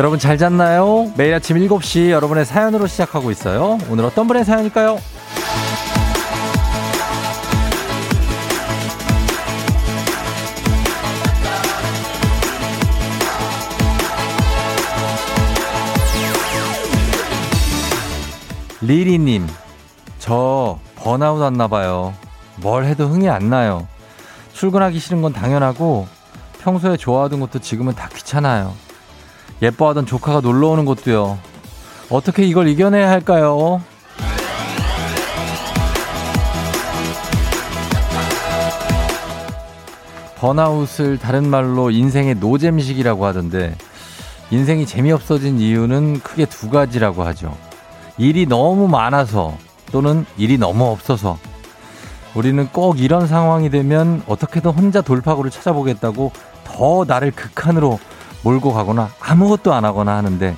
여러분 잘 잤나요? 매일 아침 7시 여러분의 사연으로 시작하고 있어요. 오늘 어떤 분의 사연일까요? 리리님, 저 번아웃 왔나봐요. 뭘 해도 흥이 안 나요. 출근하기 싫은 건 당연하고 평소에 좋아하던 것도 지금은 다 귀찮아요. 예뻐하던 조카가 놀러 오는 것도요. 어떻게 이걸 이겨내야 할까요? 번아웃을 다른 말로 인생의 노잼식이라고 하던데 인생이 재미없어진 이유는 크게 두 가지라고 하죠. 일이 너무 많아서 또는 일이 너무 없어서 우리는 꼭 이런 상황이 되면 어떻게든 혼자 돌파구를 찾아보겠다고 더 나를 극한으로 몰고 가거나 아무것도 안 하거나 하는데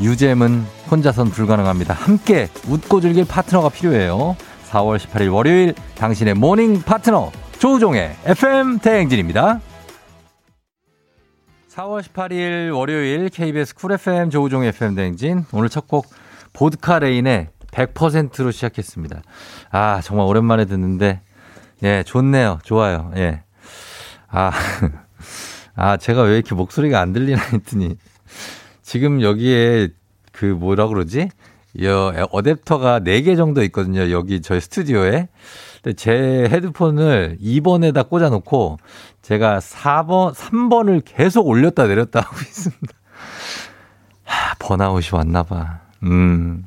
유잼은 혼자선 불가능합니다. 함께 웃고 즐길 파트너가 필요해요. 4월 18일 월요일 당신의 모닝 파트너 조우종의 FM 대행진입니다. 4월 18일 월요일 KBS 쿨 FM 조우종의 FM 대행진 오늘 첫 곡 보드카 레인의 100%로 시작했습니다. 아, 정말 오랜만에 듣는데, 예, 좋네요. 좋아요. 예. 아, 아, 제가 왜 이렇게 목소리가 안 들리나 했더니, 지금 여기에 그 뭐라 그러지? 여, 어댑터가 4개 정도 있거든요. 여기 저희 스튜디오에. 근데 제 헤드폰을 2번에다 꽂아놓고 제가 4번, 3번을 계속 올렸다 내렸다 하고 있습니다. 하, 번아웃이 왔나봐. 음.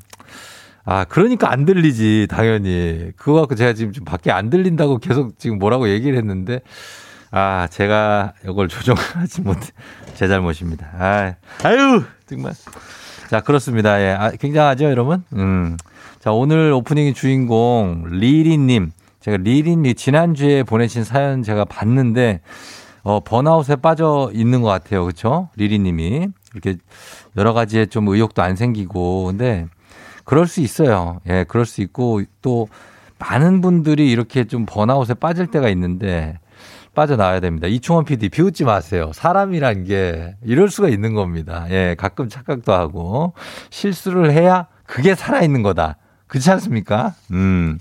아, 그러니까 안 들리지, 당연히. 그거 갖고 제가 지금 좀 밖에 안 들린다고 계속 지금 뭐라고 얘기를 했는데, 아, 제가 이걸 조정하지 못해. 제 잘못입니다. 아, 아유, 정말. 자, 그렇습니다. 예. 아, 굉장하죠, 여러분? 음. 자, 오늘 오프닝의 주인공, 리리님. 제가 리리님 지난주에 보내신 사연 제가 봤는데, 어, 번아웃에 빠져 있는 것 같아요. 그쵸? 리리님이. 이렇게 여러 가지에 좀 의욕도 안 생기고. 근데, 그럴 수 있어요. 예, 그럴 수 있고 또 많은 분들이 이렇게 좀 번아웃에 빠질 때가 있는데 빠져나와야 됩니다. 이충원 PD 비웃지 마세요. 사람이란 게 이럴 수가 있는 겁니다. 예, 가끔 착각도 하고 실수를 해야 그게 살아있는 거다. 그렇지 않습니까? 음.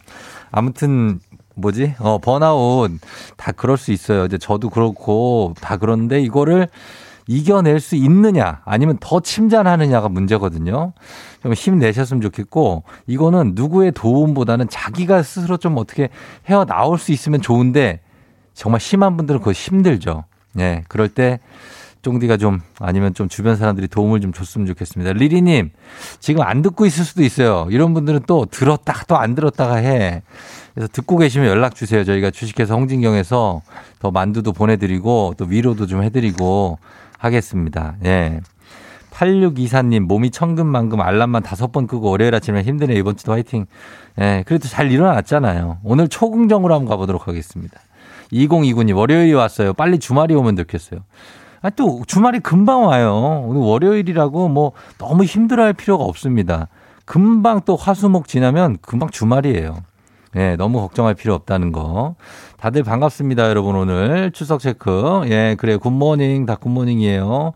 아무튼 뭐지? 어, 번아웃 다 그럴 수 있어요. 이제 저도 그렇고 다 그런데 이거를 이겨낼 수 있느냐 아니면 더 침전하느냐가 문제거든요. 좀 힘내셨으면 좋겠고 이거는 누구의 도움보다는 자기가 스스로 좀 어떻게 헤어 나올 수 있으면 좋은데 정말 심한 분들은 그거 힘들죠. 예, 그럴 때 쫑디가 좀 아니면 좀 주변 사람들이 도움을 좀 줬으면 좋겠습니다. 리리님 지금 안 듣고 있을 수도 있어요. 이런 분들은 또 들었다가 또 안 들었다가 해. 그래서 듣고 계시면 연락 주세요. 저희가 주식회사 홍진경에서 더 만두도 보내드리고 또 위로도 좀 해드리고 하겠습니다. 예. 8624님, 몸이 천근만금 알람만 다섯 번 끄고 월요일 아침에 힘드네. 이번 주도 화이팅. 예, 그래도 잘 일어났잖아요. 오늘 초긍정으로 한번 가보도록 하겠습니다. 2029님, 월요일이 왔어요. 빨리 주말이 오면 좋겠어요. 아, 또 주말이 금방 와요. 오늘 월요일이라고 뭐 너무 힘들어 할 필요가 없습니다. 금방 또 화수목 지나면 금방 주말이에요. 예, 너무 걱정할 필요 없다는 거. 다들 반갑습니다, 여러분. 오늘 추석 체크. 예, 그래. 굿모닝, 다 굿모닝이에요.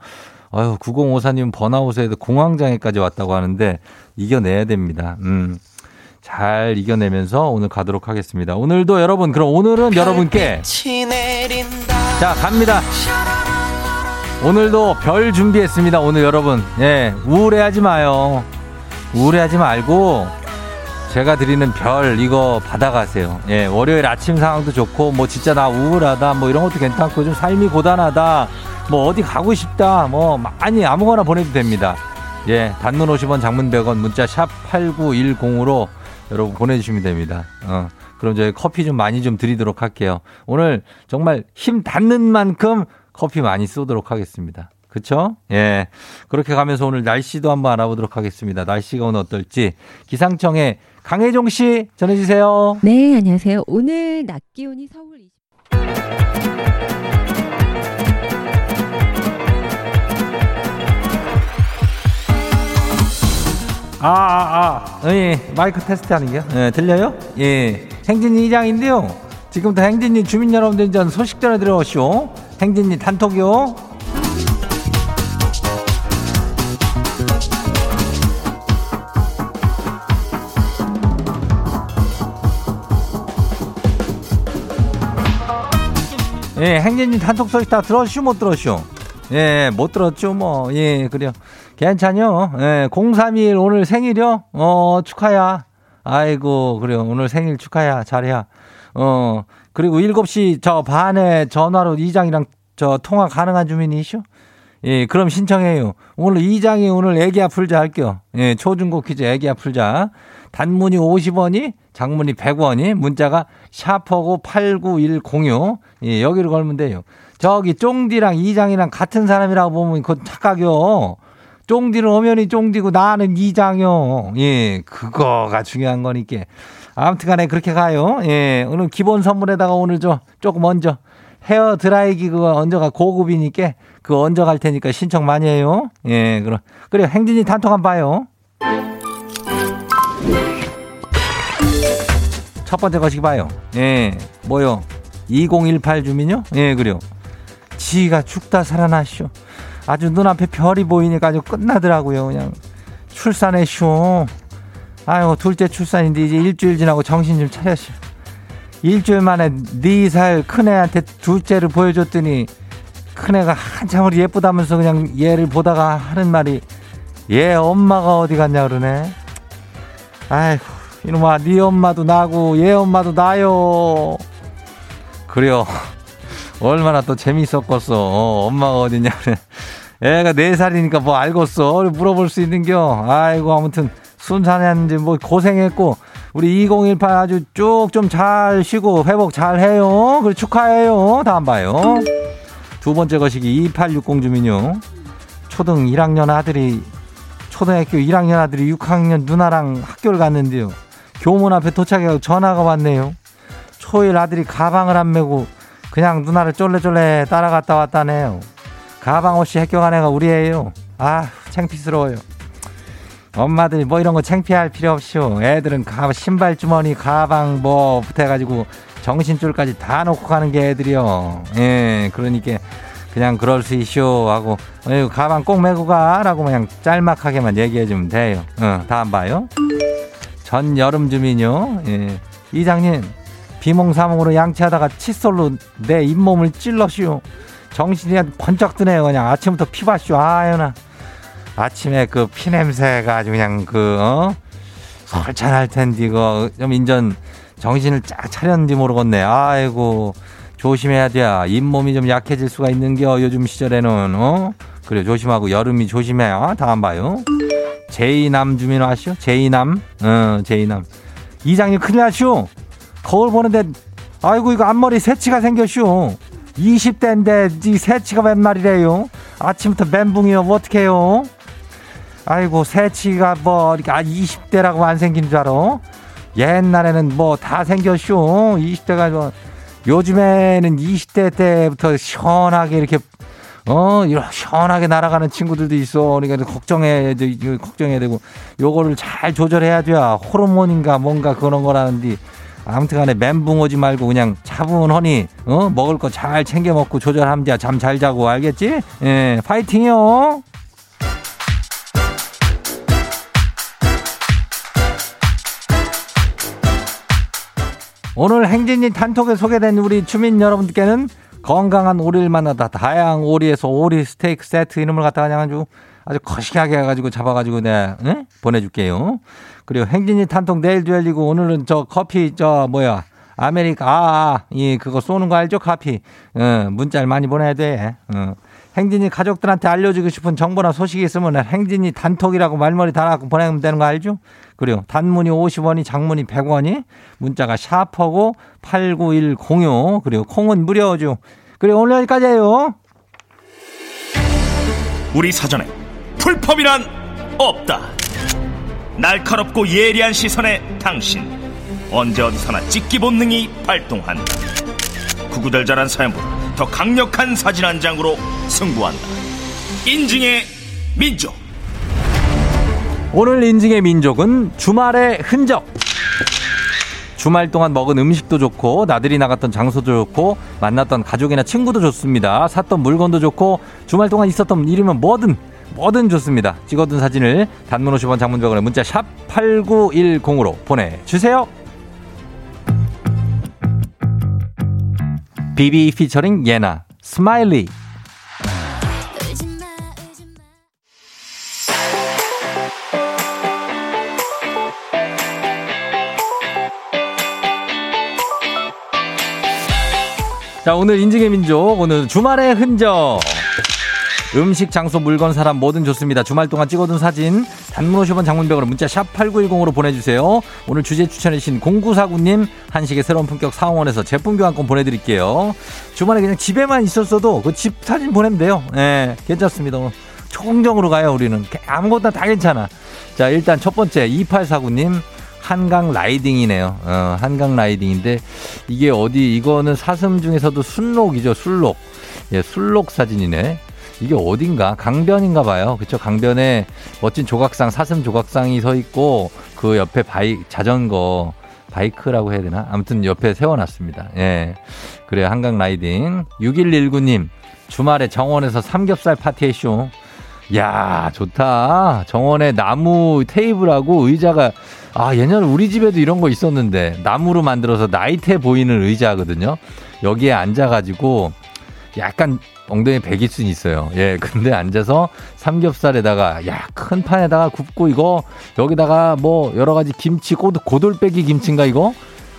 아유, 9054님 번아웃에 공황장애까지 왔다고 하는데 이겨내야 됩니다. 음. 잘 이겨내면서 오늘 가도록 하겠습니다. 오늘도 여러분, 그럼 오늘은 여러분께 자, 갑니다. 오늘도 별 준비했습니다. 오늘 여러분. 예, 우울해하지 마요. 우울해하지 말고 제가 드리는 별 이거 받아가세요. 예, 월요일 아침 상황도 좋고 뭐 진짜 나 우울하다 뭐 이런 것도 괜찮고 좀 삶이 고단하다 뭐 어디 가고 싶다 뭐 많이 아무거나 보내도 됩니다. 예, 단문 50원 장문 100원 문자 샵 8910으로 여러분 보내주시면 됩니다. 어, 그럼 저희 커피 좀 많이 좀 드리도록 할게요. 오늘 정말 힘 닿는 만큼 커피 많이 쏘도록 하겠습니다. 그쵸? 예. 그렇게 가면서 오늘 날씨도 한번 알아보도록 하겠습니다. 날씨가 오늘 어떨지 기상청에 강혜종 씨 전해 주세요. 네, 안녕하세요. 오늘 낮 기온이 서울 20... 아, 아, 아. 어, 예, 마이크 테스트 하는 게요? 예, 들려요? 예. 행진이 이장인데요. 지금부터 행진이 주민 여러분들 전 소식 전해드려오시오. 행진이 단톡이요. 예, 행진이 단톡 소식 다 들었슈, 못 들었슈? 예, 못 들었죠, 뭐. 예, 그래요. 괜찮요. 예, 031 오늘 생일이요? 어, 축하야. 아이고, 그래요. 오늘 생일 축하야. 잘해야. 어, 그리고 7시 저 반에 전화로 이장이랑 저 통화 가능한 주민이시오? 예, 그럼 신청해요. 오늘 이장이 오늘 애기 아플자 할게요. 예, 초중고 퀴즈 애기 아플자. 단문이 50원이, 장문이 100원이, 문자가 샤퍼고 89106. 예, 여기로 걸면 돼요. 저기 쫑디랑 이장이랑 같은 사람이라고 보면 그건 착각이요. 쫑디는 엄연히 쫑디고 나는 이장요. 예, 그거가 중요한 거니까. 아무튼 간에 그렇게 가요. 예, 오늘 기본 선물에다가 오늘 저 조금 얹어. 헤어 드라이기 그거 얹어가 고급이니까 그거 얹어 갈 테니까 신청 많이 해요. 예, 그럼. 그래, 행진이 단톡 한번 봐요. 첫 번째 거시기 봐요. 예, 뭐요? 2018 주민요? 예, 그래요. 지가 죽다 살아나쇼. 아주 눈앞에 별이 보이니까 아주 끝나더라고요. 그냥 출산했쇼. 아유, 둘째 출산인데 이제 일주일 지나고 정신 좀 차렸쇼. 일주일 만에 네 살 큰애한테 둘째를 보여줬더니 큰애가 한참을 예쁘다면서 그냥 얘를 보다가 하는 말이 얘 엄마가 어디 갔냐 그러네. 아이고 이놈아 네 엄마도 나고 얘 엄마도 나요. 그래요. 얼마나 또 재밌었겠어. 어, 엄마가 어디냐 그래. 애가 네 살이니까 뭐 알겠어. 물어볼 수 있는겨. 아이고 아무튼 순산했는지 뭐 고생했고 우리 2018 아주 쭉 좀 잘 쉬고 회복 잘 해요. 그래 축하해요. 다음 봐요. 두 번째 거시기 2860 주민요. 초등 1학년 아들이 초등학교 1학년 아들이 6학년 누나랑 학교를 갔는데요. 교문 앞에 도착해서 전화가 왔네요. 초일 아들이 가방을 안 메고 그냥 누나를 쫄래쫄래 따라갔다 왔다네요. 가방 없이 간 애가 우리 애예요. 아, 창피스러워요. 엄마들이 뭐 이런 거 창피할 필요 없이요. 애들은 가, 신발 주머니, 가방 뭐부터 해가지고 정신줄까지 다 놓고 가는 게 애들이요. 예, 그러니까 그냥 그럴 수 있쇼 하고 어이 가방 꼭 메고 가라고 그냥 짤막하게만 얘기해 주면 돼요. 어, 다음 봐요. 전 여름 주민요. 예, 이장님 비몽사몽으로 양치하다가 칫솔로 내 잇몸을 찔러쇼. 정신이 번쩍 드네요. 그냥 아침부터 피봤쇼. 아유나. 아침에 그 피 냄새가 아주 그냥 그, 어? 설찬할 텐데, 이거 좀 인전 정신을 쫙 차렸는지 모르겠네. 아이고, 조심해야 돼. 잇몸이 좀 약해질 수가 있는겨, 요즘 시절에는, 어? 그래, 조심하고 여름이 조심해요. 다음 봐요. 제이남 주민 아시오? 제이남? 어, 제이남. 이장님 큰일 나시오. 거울 보는데, 아이고, 이거 앞머리 새치가 생겼슈. 20대인데, 이 새치가 웬 말이래요? 아침부터 멘붕이요. 뭐 어떡해요? 아이고, 새치가 뭐, 이렇게, 아, 20대라고 안 생긴 줄 알아? 옛날에는 뭐 다 생겼쇼. 20대가 뭐, 요즘에는 20대 때부터 시원하게 이렇게, 어, 시원하게 날아가는 친구들도 있어. 그러니까 걱정해, 걱정해야 되고, 요거를 잘 조절해야 돼. 호르몬인가 뭔가 그런 거라는데, 아무튼 간에 멘붕 오지 말고 그냥 차분하니, 어, 먹을 거 잘 챙겨 먹고 조절하면 돼. 잠잘 자고, 알겠지? 예, 파이팅이요! 오늘 행진이 단톡에 소개된 우리 주민 여러분들께는 건강한 오리를 만나다 다양한 오리에서 오리 스테이크 세트 이름을 갖다가 그냥 아주 아주 거시기하게 해가지고 잡아가지고 내가 응? 보내줄게요. 그리고 행진이 단톡 내일도 열리고 오늘은 저 커피 저 뭐야 아메리카 아, 아, 이 그거 쏘는 거 알죠 커피 어, 문자를 많이 보내야 돼. 어. 행진이 가족들한테 알려주고 싶은 정보나 소식이 있으면 행진이 단톡이라고 말머리 달아갖고 보내면 되는 거 알죠? 그리고 단문이 50원이 장문이 100원이 문자가 샤퍼고 89106 그리고 콩은 무료죠. 그리고 오늘 여기까지예요. 우리 사전에 풀펌이란 없다. 날카롭고 예리한 시선에 당신 언제 어디서나 찍기 본능이 발동한다. 구구절절한 사연보다 더 강력한 사진 한 장으로 승부한다. 인증의 민족. 오늘 인증의 민족은 주말의 흔적. 주말 동안 먹은 음식도 좋고 나들이 나갔던 장소도 좋고 만났던 가족이나 친구도 좋습니다. 샀던 물건도 좋고 주말 동안 있었던 일이면 뭐든 뭐든 좋습니다. 찍어둔 사진을 단문 50원 장문병원에 문자 샵 8910으로 보내주세요. 비비 피처링 예나, Smiley. 자, 오늘 인증의 민족, 오늘 주말의 흔적. 음식, 장소, 물건, 사람 뭐든 좋습니다. 주말 동안 찍어둔 사진, 단문 50원 장문병으로 문자 샵 8910으로 보내주세요. 오늘 주제 추천해주신 0949님, 한식의 새로운 품격 사원에서 제품 교환권 보내드릴게요. 주말에 그냥 집에만 있었어도 그 집 사진 보내면 돼요. 예, 괜찮습니다. 총정으로 가요, 우리는. 아무것도 다 괜찮아. 자, 일단 첫 번째, 2849님. 한강 라이딩이네요. 어, 한강 라이딩인데 이게 어디 이거는 사슴 중에서도 순록이죠. 순록. 예, 순록 사진이네. 이게 어딘가 강변인가 봐요. 그쵸 강변에 멋진 조각상 사슴 조각상이 서 있고 그 옆에 바이 자전거 bike라고 해야 되나? 아무튼 옆에 세워놨습니다. 예. 그래 한강 riding 6119님 주말에 정원에서 삼겹살 파티에 쇼. 야 좋다. 정원에 나무 테이블하고 의자가 아, 예전에 우리 집에도 이런 거 있었는데 나무로 만들어서 나이테 보이는 의자거든요. 여기에 앉아가지고 약간 엉덩이 베기순 있어요. 예, 근데 앉아서 삼겹살에다가 야, 큰 판에다가 굽고 이거 여기다가 뭐 여러 가지 김치 고돌, 고돌빼기 김치인가 이거?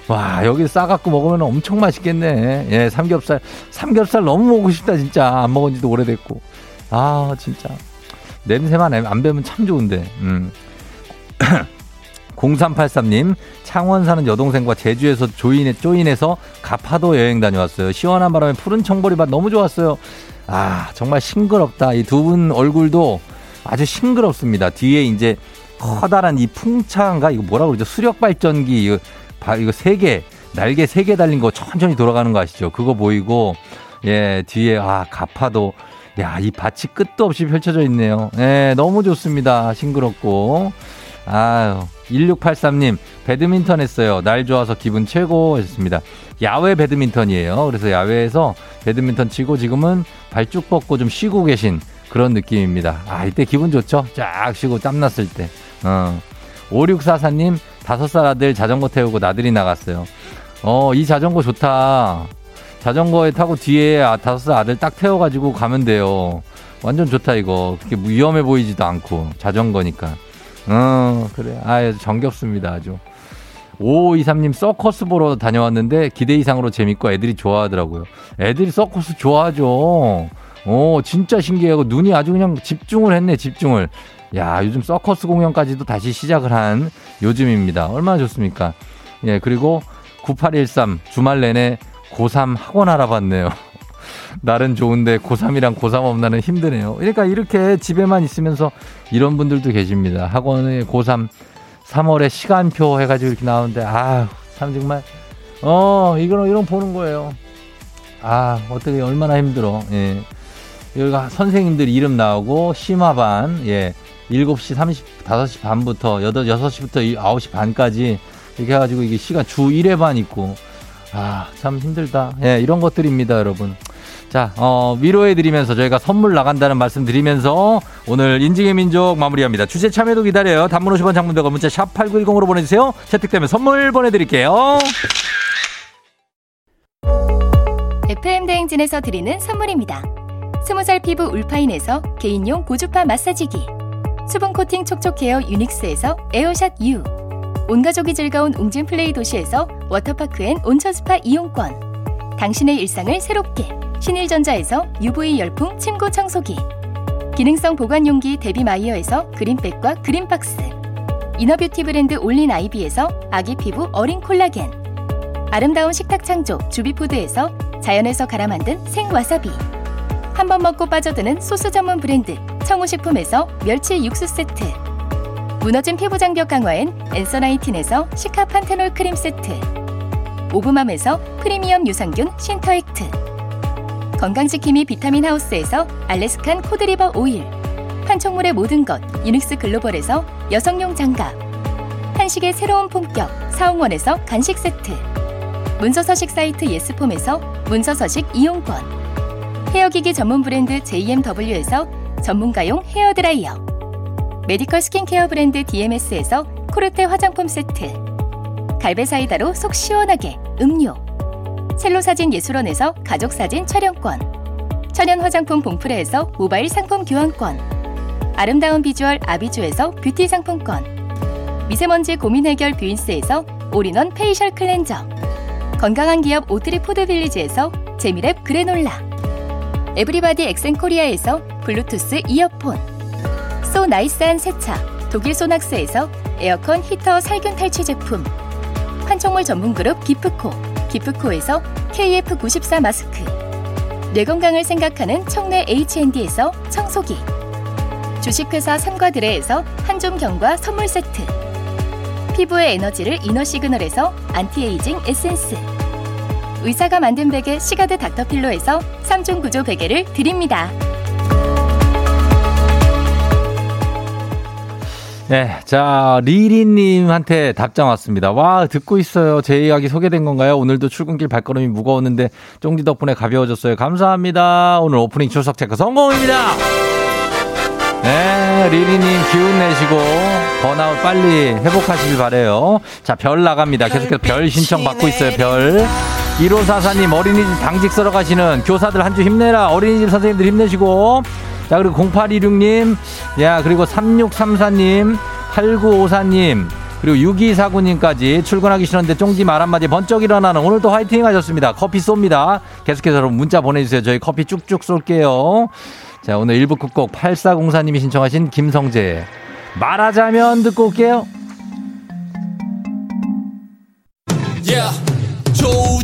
와, 여기 싸갖고 먹으면 엄청 맛있겠네. 예, 삼겹살. 삼겹살 너무 먹고 싶다, 진짜. 안 먹은 지도 오래됐고. 아, 진짜. 냄새만 안 배면 참 좋은데. 음. 0383님, 창원 사는 여동생과 제주에서 조인해, 조인해서 가파도 여행 다녀왔어요. 시원한 바람에 푸른 청보리밭 너무 좋았어요. 아, 정말 싱그럽다. 이 두 분 얼굴도 아주 싱그럽습니다. 뒤에 이제 커다란 이 풍차인가? 이거 뭐라고 그러죠? 수력발전기, 이거, 이거 세 개, 날개 세 개 달린 거 천천히 돌아가는 거 아시죠? 그거 보이고, 예, 뒤에, 아, 가파도. 야, 이 밭이 끝도 없이 펼쳐져 있네요. 예, 너무 좋습니다. 싱그럽고. 아유, 1683님, 배드민턴 했어요. 날 좋아서 기분 최고 하셨습니다. 야외 배드민턴이에요. 그래서 야외에서 배드민턴 치고 지금은 발쭉 뻗고 좀 쉬고 계신 그런 느낌입니다. 아, 이때 기분 좋죠? 쫙 쉬고 땀났을 때. 어. 5644님, 5살 아들 자전거 태우고 나들이 나갔어요. 어, 이 자전거 좋다. 자전거에 타고 뒤에 아, 5살 아들 딱 태워가지고 가면 돼요. 완전 좋다, 이거. 그렇게 위험해 보이지도 않고. 자전거니까. 어, 그래. 아, 정겹습니다. 아주. 5523님 서커스 보러 다녀왔는데 기대 이상으로 재밌고 애들이 좋아하더라고요. 애들이 서커스 좋아하죠. 어, 진짜 신기하고 눈이 아주 그냥 집중을 했네, 집중을. 야, 요즘 서커스 공연까지도 다시 시작을 한 요즘입니다. 얼마나 좋습니까? 예, 그리고 9813 주말 내내 고3 학원 알아봤네요. 날은 좋은데 고3이랑 고3 없나는 힘드네요. 그러니까 이렇게 집에만 있으면서 이런 분들도 계십니다. 학원에 고3 3월에 시간표 해가지고 이렇게 나오는데, 아, 참 정말, 어, 이거는 이런 보는 거예요. 아, 어떻게 얼마나 힘들어. 예. 여기가 선생님들 이름 나오고, 심화반, 예. 7시 30, 5시 반부터 8, 6시부터 9시 반까지 이렇게 해가지고 이게 시간 주 1회 반 있고, 아, 참 힘들다. 예, 이런 것들입니다, 여러분. 자, 어, 위로해드리면서 저희가 선물 나간다는 말씀 드리면서 오늘 인증의 민족 마무리합니다. 주제 참여도 기다려요. 단문 50원 장문 100원 문자 샵 8910으로 보내주세요. 채택되면 선물 보내드릴게요. FM 대행진에서 드리는 선물입니다. 20살 피부 울파인에서 개인용 고주파 마사지기 수분 코팅 촉촉 헤어 유닉스에서 에어샷 U 온가족이 즐거운 웅진 플레이 도시에서 워터파크 and 온천 스파 이용권 당신의 일상을 새롭게 신일전자에서 UV 열풍 침구 청소기 기능성 보관용기 데비마이어에서 그린백과 그린박스 inner beauty 브랜드 올린 아이비에서 아기 피부 어린 콜라겐 아름다운 식탁 창조 주비푸드에서 자연에서 갈아 만든 생와사비 한 번 먹고 빠져드는 소스 전문 브랜드 청우식품에서 멸치 육수 세트 무너진 피부 장벽 강화엔 엔서나이틴에서 cica panthenol 크림 세트 오브맘에서 프리미엄 유산균 신터액트. 건강지킴이 비타민 하우스에서 Alaskan cod liver oil. 판촉물의 모든 것 유닉스 글로벌에서 여성용 장갑. 한식의 새로운 본격 사홍원에서 간식 세트. 문서서식 사이트 예스폼에서 문서서식 이용권. 헤어기기 전문 브랜드 JMW에서 전문가용 헤어드라이어. medical skincare 브랜드 DMS에서 코르테 화장품 세트 갈베사이다로 속 시원하게 음료. 셀로사진 예술원에서 가족사진 촬영권. 천연 화장품 봉프레에서 모바일 상품 교환권. 아름다운 비주얼 아비주에서 뷰티 상품권. 미세먼지 고민 해결 뷰인스에서 all-in-one facial cleanser. 건강한 기업 오트리 포드빌리지에서 재미랩 그래놀라. everybody 엑센코리아에서 블루투스 이어폰. so nice한 세차 독일 소낙스에서 에어컨 히터 살균 탈취 제품 판촉물 전문 그룹 기프코 기프코에서 KF94 마스크. 뇌 건강을 생각하는 청내 H&D에서 청소기. 주식회사 삼과드레에서 한종경과 선물 세트. 피부의 에너지를 이너 시그널에서 안티에이징 에센스. 의사가 만든 베개 시가드 닥터필로에서 3중 구조 베개를 드립니다. 네, 자, 리리님한테 답장 왔습니다. 와, 듣고 있어요. 제 이야기 소개된 건가요? 오늘도 출근길 발걸음이 무거웠는데, 쫑디 덕분에 가벼워졌어요. 감사합니다. 오늘 오프닝 출석 체크 성공입니다! 네, 리리님 기운 내시고, 번아웃 빨리 회복하시길 바래요 자, 별 나갑니다. 계속해서 별 신청 받고 있어요, 별. 1544님, 어린이집 당직 썰어 가시는 교사들 한 주 힘내라. 어린이집 선생님들 힘내시고, 자, 그리고 0816님, 야, 그리고 3634님, 8954님, 그리고 6249님까지 출근하기 싫었는데 쫑지 말 한마디 번쩍 일어나는 오늘도 화이팅 하셨습니다. 커피 쏩니다. 계속해서 여러분 문자 보내주세요. 저희 커피 쭉쭉 쏠게요. 자, 오늘 1부 끝곡 8404님이 신청하신 김성재. 말하자면 듣고 올게요. Yeah. 조우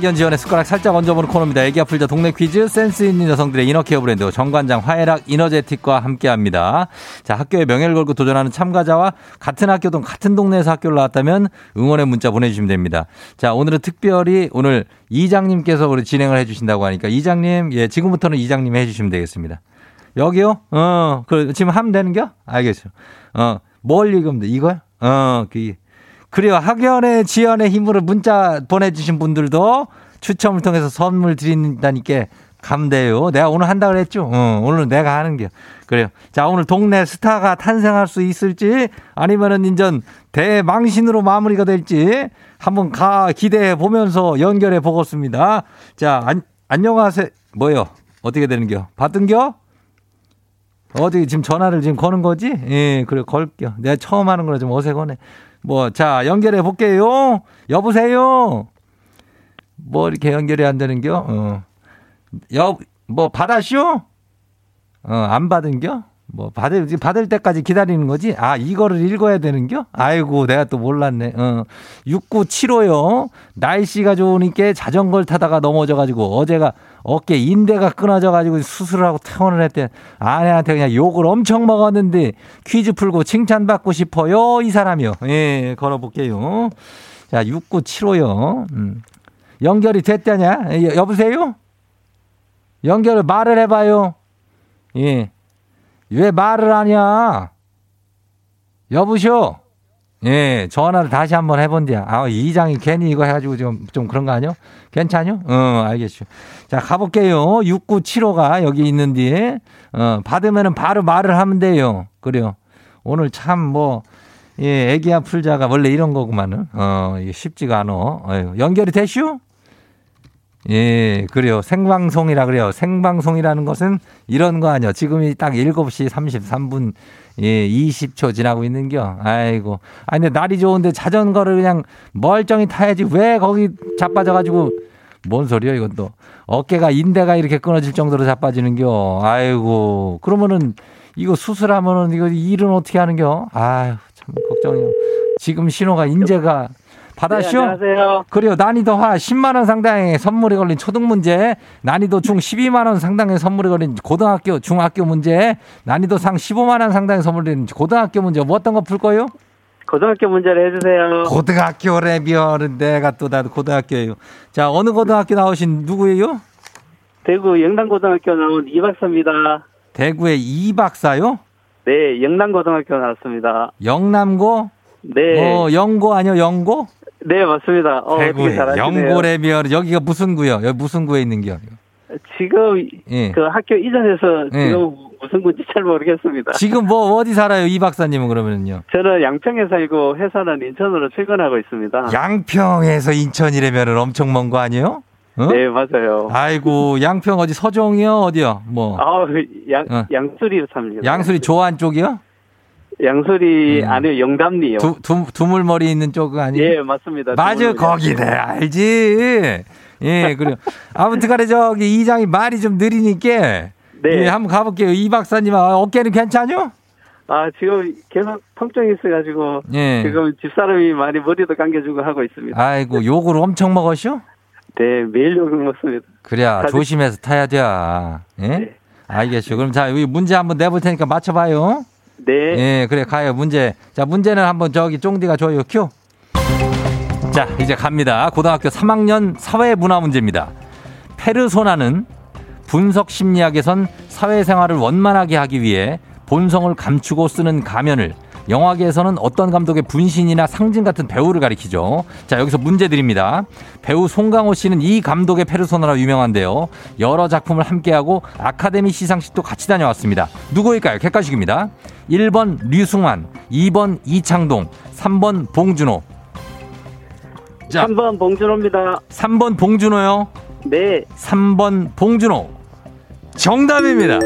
학연 지원의 숟가락 살짝 얹어보는 코너입니다. 애기 아플자 동네 퀴즈 센스 있는 여성들의 이너케어 브랜드 정관장 화해락 이너제틱과 함께합니다. 자 학교에 명예를 걸고 도전하는 참가자와 같은 학교든 같은 동네에서 학교를 나왔다면 응원의 문자 보내주시면 됩니다. 자 오늘은 특별히 오늘 이장님께서 우리 진행을 해주신다고 하니까 이장님 예 지금부터는 이장님 해주시면 되겠습니다. 여기요? 어, 그, 지금 하면 되는겨? 알겠어. 어, 뭘 읽으면 돼? 이걸? 어, 그, 그래요. 학연의 지연의 힘으로 문자 보내주신 분들도 추첨을 통해서 선물 드린다니까 감돼요. 내가 오늘 한다 그랬죠? 어, 오늘은 내가 하는 게. 그래요. 자, 오늘 동네 스타가 탄생할 수 있을지 아니면은 인전 대망신으로 마무리가 될지 한번 가 기대해 보면서 연결해 보겠습니다. 자, 안, 안녕하세요. 뭐요? 어떻게 되는겨? 받든겨? 어디 지금 전화를 지금 거는 거지? 예, 그래 걸게요. 내가 처음 하는 거라 좀 어색하네. 뭐, 자, 연결해 볼게요. 여보세요? 뭐 이렇게 연결이 안 되는겨? 어. 여, 뭐 받았쇼? 어, 안 받은겨? 뭐 받을 받을 때까지 기다리는 거지? 아 이거를 읽어야 되는겨? 아이고 내가 또 몰랐네. 어 6975요. 날씨가 좋으니까 자전거를 타다가 넘어져가지고 어제가 어깨 인대가 끊어져 가지고 수술을 하고 퇴원을 했대. 아내한테 그냥 욕을 엄청 먹었는데 퀴즈 풀고 칭찬받고 싶어요 이 사람이요. 예 걸어 볼게요. 자 6975요. 음. 연결이 됐다냐? 예, 여보세요? 연결을 말을 해 봐요. 예. 왜 말을 하냐? 여보쇼? 예, 전화를 다시 한번 해본대야. 아, 이장이 괜히 이거 해가지고 좀, 좀 그런 거 아니요? 괜찮요? 어, 알겠죠. 자, 가볼게요. 6975가 여기 있는 뒤에, 어, 받으면은 바로 말을 하면 돼요. 그래요. 오늘 참 뭐, 예, 애기야 풀자가 원래 이런 거구만은. 어, 이게 쉽지가 않어. 어, 연결이 하냐? 예, 그래요. 생방송이라 그래요. 생방송이라는 것은 이런 거 아니요. 지금이 딱 7시 33분, 예, 20초 지나고 있는겨. 아이고. 아, 근데 날이 좋은데 자전거를 그냥 멀쩡히 타야지. 왜 거기 자빠져가지고. 뭔 소리야, 이건 또. 어깨가, 인대가 이렇게 끊어질 정도로 자빠지는겨. 아이고. 그러면은 이거 수술하면은 이거 일은 어떻게 하는겨? 아유, 참 걱정이요. 지금 신호가 인재가 받아시오? 네, 안녕하세요. 그래요. 난이도 하 10만 원 상당의 선물이 걸린 초등 문제, 난이도 중 12만 원 상당의 선물이 걸린 고등학교, 중학교 문제, 난이도 상 15만 원 상당의 선물이 걸린 고등학교 문제 뭐 어떤 거 풀 거요? 고등학교 문제를 해주세요. 고등학교래비어는 내가 또 나도 고등학교예요. 자, 어느 고등학교 나오신 누구예요? 대구 영남고등학교 나온 이 박사입니다. 대구의 이 박사요? 네, 영남고등학교 나왔습니다. 영남고? 네, 어, 영고 아니요, 영고? 네 맞습니다. 어, 잘하시네요. 영고래비어 여기가 무슨 구요? 여기 무슨 구에 있는겨? 지금 예. 그 학교 이전에서 예. 지금 무슨 군지 잘 모르겠습니다. 지금 뭐 어디 살아요, 이 박사님은 그러면요? 저는 양평에 살고 회사는 인천으로 출근하고 있습니다. 양평에서 인천이라면 엄청 먼 거 아니에요? 어? 네 맞아요. 아이고 양평 어디 서종이요 어디요? 뭐 아, 양 어. 양수리 삽니다. 양수리 조안 쪽이요? 양수리 음. 아니요 영담리요. 두, 두 두물머리 있는 쪽 아니에요? 예 맞습니다. 맞아. 거기네 알지. 예 그래요. 아무튼간에 저기 이장이 말이 좀 느리니까 네. 예, 한번 가볼게요. 이 박사님 아, 어깨는 괜찮요? 아 지금 계속 통증이 있어가지고 예. 지금 집사람이 많이 머리도 감겨주고 하고 있습니다. 아이고 욕을 엄청 먹었쇼? 네 매일 욕을 먹습니다. 그래야 가지- 조심해서 타야 돼. 예? 네. 알겠죠. 그럼 자 여기 문제 한번 내볼 테니까 맞춰봐요. 네. 예, 그래 가요. 문제. 자, 문제는 한번 저기 쫑디가 줘요. 큐. 자, 이제 갑니다. 고등학교 3학년 사회 문화 문제입니다. 페르소나는 분석 심리학에선 사회생활을 원만하게 하기 위해 본성을 감추고 쓰는 가면을 영화계에서는 어떤 감독의 분신이나 상징 같은 배우를 가리키죠. 자, 여기서 문제 드립니다. 배우 송강호 씨는 이 감독의 페르소나로 유명한데요. 여러 작품을 함께하고 아카데미 시상식도 같이 다녀왔습니다. 누구일까요? 객관식입니다. 1번 류승환, 2번 이창동, 3번 봉준호. 자, 3번 봉준호입니다. 3번 봉준호요. 네. 3번 봉준호. 정답입니다.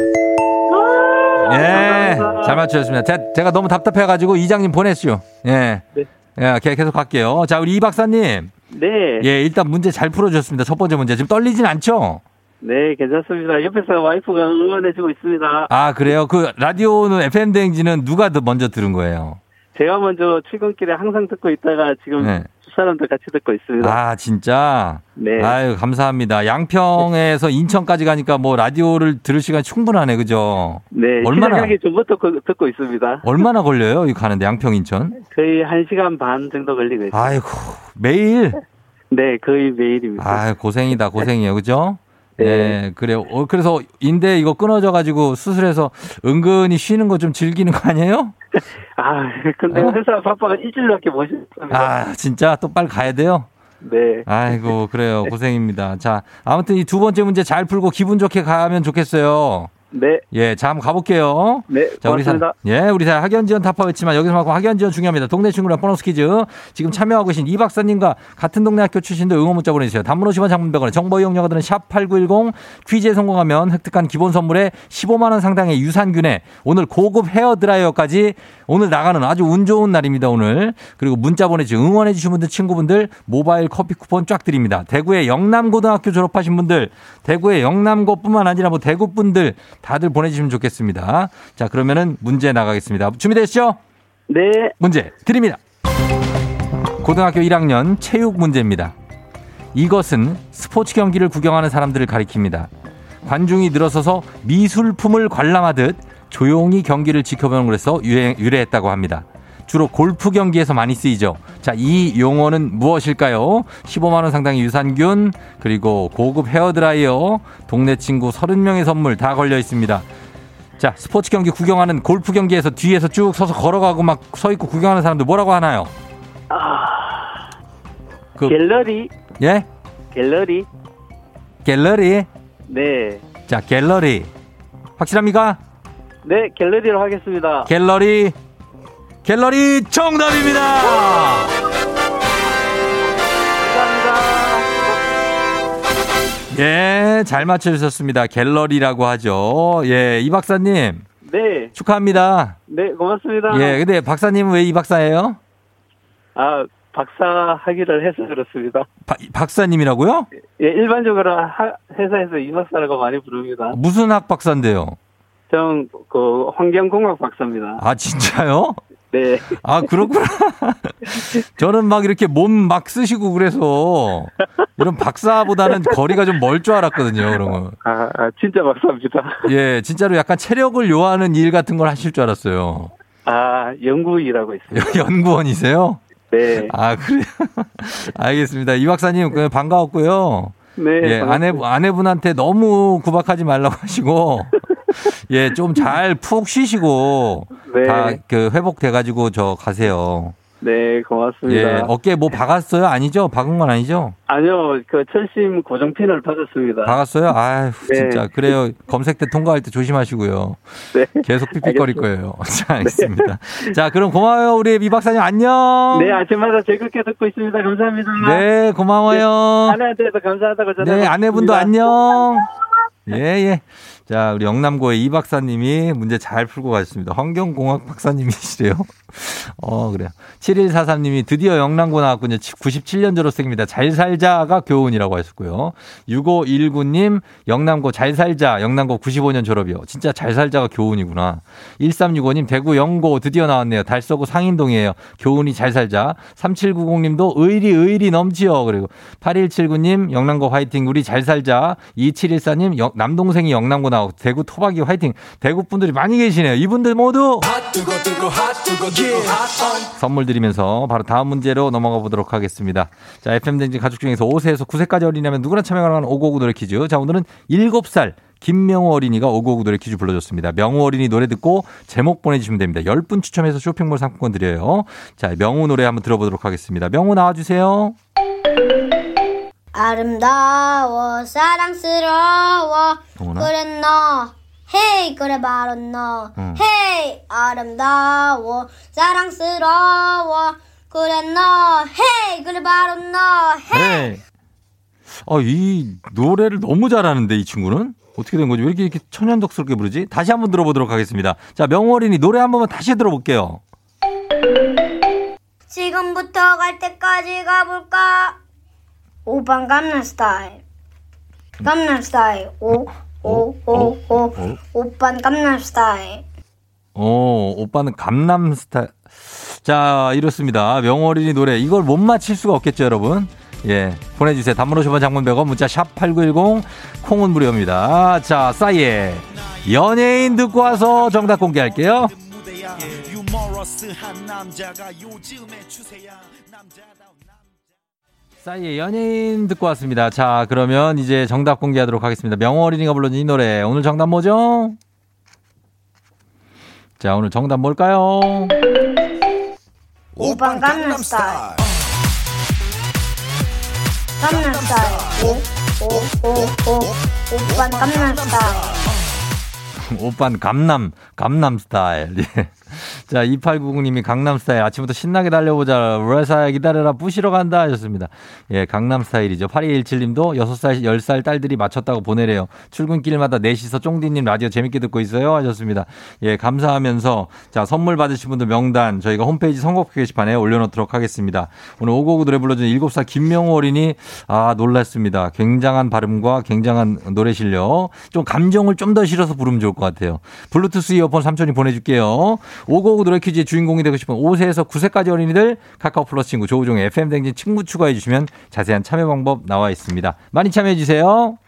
예, 잘 맞추셨습니다. 제- 제가 너무 답답해가지고 이장님 보냈슈. 예. 네. 예, 계- 계속 갈게요. 자, 우리 이 박사님. 네. 예, 일단 문제 잘 풀어줬습니다. 첫 번째 문제. 지금 떨리진 않죠? 네, 괜찮습니다. 옆에서 와이프가 응원해주고 있습니다. 아, 그래요? 그 라디오는 FM대행지는 누가 더 먼저 들은 거예요? 제가 먼저 출근길에 항상 듣고 있다가 지금 네. 두 사람도 같이 듣고 있습니다. 아, 진짜? 네. 아유, 감사합니다. 양평에서 인천까지 가니까 뭐 라디오를 들을 시간이 충분하네, 그죠? 네, 얼마나- 시작하기 전부터 그- 듣고 있습니다. 얼마나 걸려요? 이 가는데 양평 인천? 거의 1시간 반 정도 걸리고 있어요. 아이고, 매일? 네, 거의 매일입니다. 아 고생이다, 고생이에요. 그죠? 네. 예, 그래요. 어, 그래서 인대 이거 끊어져가지고 수술해서 은근히 쉬는 거 좀 즐기는 거 아니에요? 아, 근데 어? 회사 바빠가 일주일밖에 못 쉬었습니다. 아, 진짜 또 빨리 가야 돼요? 네. 아이고, 그래요. 고생입니다. 자, 아무튼 이 두 번째 문제 잘 풀고 기분 좋게 가면 좋겠어요. 네, 예, 자, 한번 가볼게요. 네, 자, 우리 사, 고맙습니다. 예, 우리 사 학연 지원 타파였지만 여기서만큼 학연 지원 중요합니다. 동네 친구랑 보너스 퀴즈. 지금 참여하고 계신 이 박사님과 같은 동네 학교 출신도 응원 문자 보내주세요. 단문 50원 장문병원에 정보 이용료가들은 샵8910 퀴즈에 성공하면 획득한 기본 선물에 15만원 상당의 유산균에 오늘 고급 헤어 드라이어까지 오늘 나가는 아주 운 좋은 날입니다, 오늘. 그리고 문자 보내주신 응원해주신 분들, 친구분들 모바일 커피 쿠폰 쫙 드립니다. 대구의 영남고등학교 졸업하신 분들, 대구의 영남고뿐만 아니라 뭐 대구 분들 다들 보내주시면 좋겠습니다. 자, 그러면은 문제 나가겠습니다. 준비되시죠? 네, 문제 드립니다. 고등학교 1학년 체육 문제입니다. 이것은 스포츠 경기를 구경하는 사람들을 가리킵니다. 관중이 늘어서서 미술품을 관람하듯 조용히 경기를 지켜보는 것에서 유래했다고 합니다. 주로 골프 경기에서 많이 쓰이죠. 자, 이 용어는 무엇일까요? 15만원 상당의 유산균, 그리고 고급 헤어드라이어, 동네 친구 30명의 선물 다 걸려 있습니다. 자, 스포츠 경기 구경하는 골프 경기에서 뒤에서 쭉 서서 걸어가고 막 서 있고 구경하는 사람들 뭐라고 하나요? 그, 갤러리, 예? 갤러리. 갤러리? 네, 자, 갤러리. 확실합니까? 네, 갤러리로 하겠습니다. 갤러리. 갤러리 정답입니다! 감사합니다. 예, 잘 맞춰주셨습니다. 갤러리라고 하죠. 예, 이 박사님 네, 축하합니다. 네, 고맙습니다. 예, 근데 박사님은 왜 이 박사예요? 아, 박사 학위를 해서 그렇습니다. 바- 박사님이라고요? 예, 일반적으로 하- 회사에서 이 박사라고 많이 부릅니다. 무슨 학 박사인데요? 전, 그, 환경공학 박사입니다. 아, 진짜요? 네. 아, 그렇구나. 저는 막 이렇게 몸 막 쓰시고 그래서 이런 박사보다는 거리가 좀 멀 줄 알았거든요, 그런 거. 아, 아, 진짜 박사입니다. 예, 진짜로 약간 체력을 요하는 일 같은 걸 하실 줄 알았어요. 아, 연구 일하고 있습니다. 연구원이세요? 네. 아, 그래요? 알겠습니다. 이 박사님, 그 반가웠고요. 네. 예, 아내. 아내분한테 너무 구박하지 말라고 하시고, 예, 좀 잘 푹 쉬시고, 네. 다그 회복돼 가지고 저 가세요. 네, 고맙습니다. 예, 어깨 뭐 박았어요? 아니죠? 박은 건 아니죠? 아니요, 그 철심 고정핀을 받았습니다. 박았어요? 아휴, 네. 진짜. 그래요. 검색 때 통과할 때 조심하시고요. 네. 계속 알겠습니다. 거예요. 자, 알겠습니다. 자, 그럼 고마워요. 우리 이 박사님 안녕. 네, 아침마다 즐겁게 듣고 있습니다. 감사합니다. 네, 고마워요. 아내한테도 감사하다고 전화. 네, 아내분도 안녕. 예, 예. 자, 우리 영남고의 이 박사님이 문제 잘 풀고 가셨습니다. 환경공학 박사님이시래요. 어, 그래요. 7143님이 드디어 영남고 나왔군요. 97년 졸업생입니다. 잘 살자가 교훈이라고 하셨고요. 6519님, 영남고 잘 살자. 영남고 95년 졸업이요. 진짜 잘 살자가 교훈이구나. 1365님, 대구 영고 드디어 나왔네요. 달서구 상인동이에요. 교훈이 잘 살자. 3790님도 의리, 의리 넘치요. 그리고 8179님, 영남고 화이팅. 우리 잘 살자. 2714님, 영- 남동생이 영남고 나오고 대구 토박이 화이팅. 대구 분들이 많이 계시네요. 이분들 모두 선물 드리면서 바로 다음 문제로 넘어가 보도록 하겠습니다. 자, FM댕진 가족 중에서 5세에서 9세까지 어린이라면 누구나 참여가 가능한 5959 노래 퀴즈. 자, 오늘은 7살 김명우 어린이가 5959 노래 퀴즈 불러줬습니다. 명우 어린이 노래 듣고 제목 보내주시면 됩니다. 10분 추첨해서 쇼핑몰 상품권 드려요. 자, 명우 노래 한번 들어보도록 하겠습니다. 명우 나와주세요. 아름다워 사랑스러워 동훈아? 그래 너 헤이 그래 바로 너 응. 헤이 아름다워 사랑스러워 그래 너 헤이 그래 바로 너 헤이 네. 어, 이 노래를 너무 잘하는데, 이 친구는? 어떻게 된 거지? 왜 이렇게, 이렇게 천연덕스럽게 부르지? 다시 한번 들어보도록 하겠습니다. 자, 어린이 노래 한 번만 다시 들어볼게요. 지금부터 갈 때까지 가볼까 오빤 강남 스타일 강남 스타일 오오오오 오빤 강남 스타일 어, 오빠는 감남 스타일. 자, 이렇습니다. 명어린이 노래. 이걸 못 맞힐 수가 없겠죠, 여러분? 예. 보내주세요. 단문 50원 장문 100원 문자 샵8910 콩은 무료입니다. 자, 싸이의 연예인 듣고 와서 정답 공개할게요. 싸이의 연예인 듣고 왔습니다. 자, 그러면 이제 정답 공개하도록 하겠습니다. 명어린이가 불러준 이 노래. 오늘 정답 뭐죠? 자, 오늘 정답 뭘까요? 오빤 강남 스타일 강남 스타일 오 오 오 오 오빤 강남 스타일 오빤 감남, 감남 스타일. 예. 자, 2890님이 강남 스타일. 아침부터 신나게 달려보자. 월사야 기다려라. 부시러 간다. 하셨습니다. 예, 강남 스타일이죠. 8217님도 6살, 10살 딸들이 맞췄다고 보내래요. 출근길마다 넷이서 쫑디님 라디오 재밌게 듣고 있어요. 하셨습니다. 예, 감사하면서 자, 선물 받으신 분들 명단 저희가 홈페이지 선곡표 게시판에 올려놓도록 하겠습니다. 오늘 오고구 노래 불러준 7살 김명호 어린이 아, 놀랐습니다. 굉장한 발음과 굉장한 노래 실력. 좀 감정을 좀 더 실어서 부르면 좋을 것 같아요. 블루투스 이어폰 삼촌이 보내줄게요. 오고구 노래 퀴즈의 주인공이 되고 싶은 5세에서 9세까지 어린이들 카카오 플러스 친구 조우종의 FM 댕진 친구 추가해 주시면 자세한 참여 방법 나와 있습니다. 많이 참여해 주세요.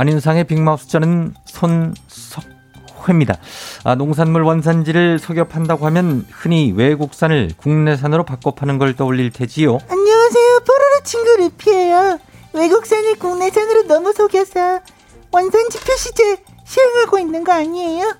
안윤상의 빅마우스 저는 손석 회입니다. 아, 농산물 원산지를 속여 판다고 하면 흔히 외국산을 국내산으로 바꿔 파는 걸 떠올릴 테지요. 안녕하세요. 뽀로로 친구 루피예요. 외국산을 국내산으로 너무 속여서 원산지 표시제 시행하고 있는 거 아니에요?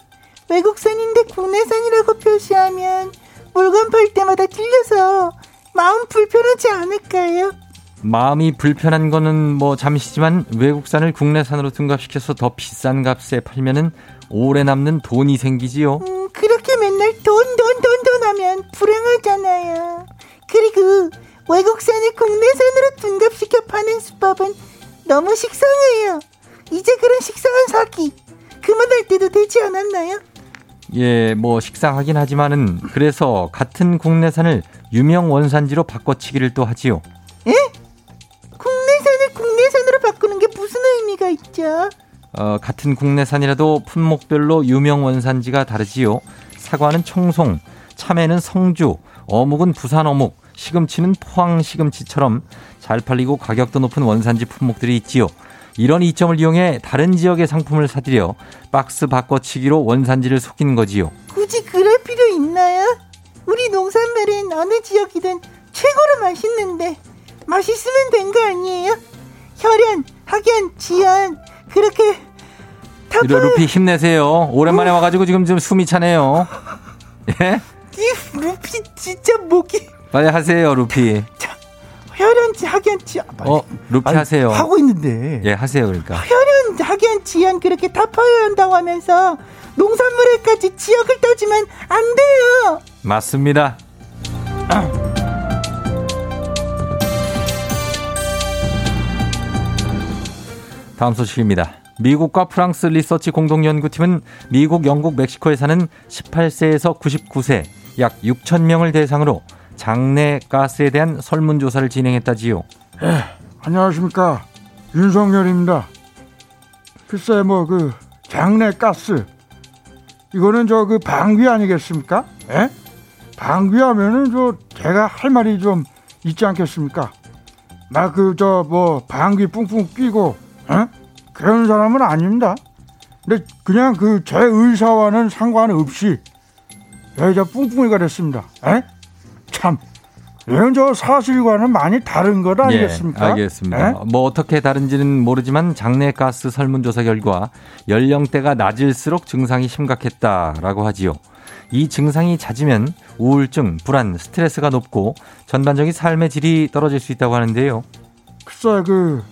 외국산인데 국내산이라고 표시하면 물건 팔 때마다 틀려서 마음 불편하지 않을까요? 마음이 불편한 거는 뭐 잠시지만 외국산을 국내산으로 둔갑시켜서 더 비싼 값에 팔면은 오래 남는 돈이 생기지요. 음, 그렇게 맨날 돈, 돈, 돈, 돈 하면 불행하잖아요. 그리고 외국산을 국내산으로 둔갑시켜 파는 수법은 너무 식상해요. 이제 그런 식상한 사기 그만할 때도 되지 않았나요? 예, 뭐 식상하긴 하지만은 그래서 같은 국내산을 유명 원산지로 바꿔치기를 또 하지요. 예? 국내산을 국내산으로 바꾸는 게 무슨 의미가 있죠? 어, 같은 국내산이라도 품목별로 유명 원산지가 다르지요. 사과는 청송, 참외는 성주, 어묵은 부산 어묵, 시금치는 포항 시금치처럼 잘 팔리고 가격도 높은 원산지 품목들이 있지요. 이런 이점을 이용해 다른 지역의 상품을 사들여 박스 바꿔치기로 원산지를 속이는 거지요. 굳이 그럴 필요 있나요? 우리 농산물은 어느 지역이든 최고로 맛있는데 맛있으면 된 거 아니에요? 혈연, 학연, 지연 그렇게 다 이리 루피 힘내세요. 오랜만에 와가지고 지금 좀 숨이 차네요. 예? 이 루피 진짜 목이 빨리 하세요, 루피. 혈연, 학연, 지연 어, 루피 하세요. 하고 있는데. 예, 하세요, 그러니까. 혈연, 학연, 지연 그렇게 다 파야 한다고 하면서 농산물에까지 지역을 따지면 안 돼요. 맞습니다. 다음 소식입니다. 미국과 프랑스 리서치 공동연구팀은 미국, 영국, 멕시코에 사는 18세에서 99세 약 6천 명을 대상으로 장내 가스에 대한 설문조사를 진행했다지요. 예, 안녕하십니까. 윤석열입니다. 글쎄, 뭐, 그, 장내 가스. 이거는 저 그 방귀 아니겠습니까? 예? 방귀 하면은 저 제가 할 말이 좀 있지 않겠습니까? 나그저 뭐 방귀 뿡뿡 끼고 어? 그런 사람은 아닙니다. 근데 그냥 그 제 의사와는 상관없이 여자 뿡뿡이가 됐습니다. 에? 참 이건 저 사실과는 많이 다른 것 아니겠습니까? 예, 알겠습니다. 에? 뭐 어떻게 다른지는 모르지만 장내 가스 설문조사 결과 연령대가 낮을수록 증상이 심각했다라고 하지요. 이 증상이 잦으면 우울증, 불안, 스트레스가 높고 전반적인 삶의 질이 떨어질 수 있다고 하는데요. 글쎄 그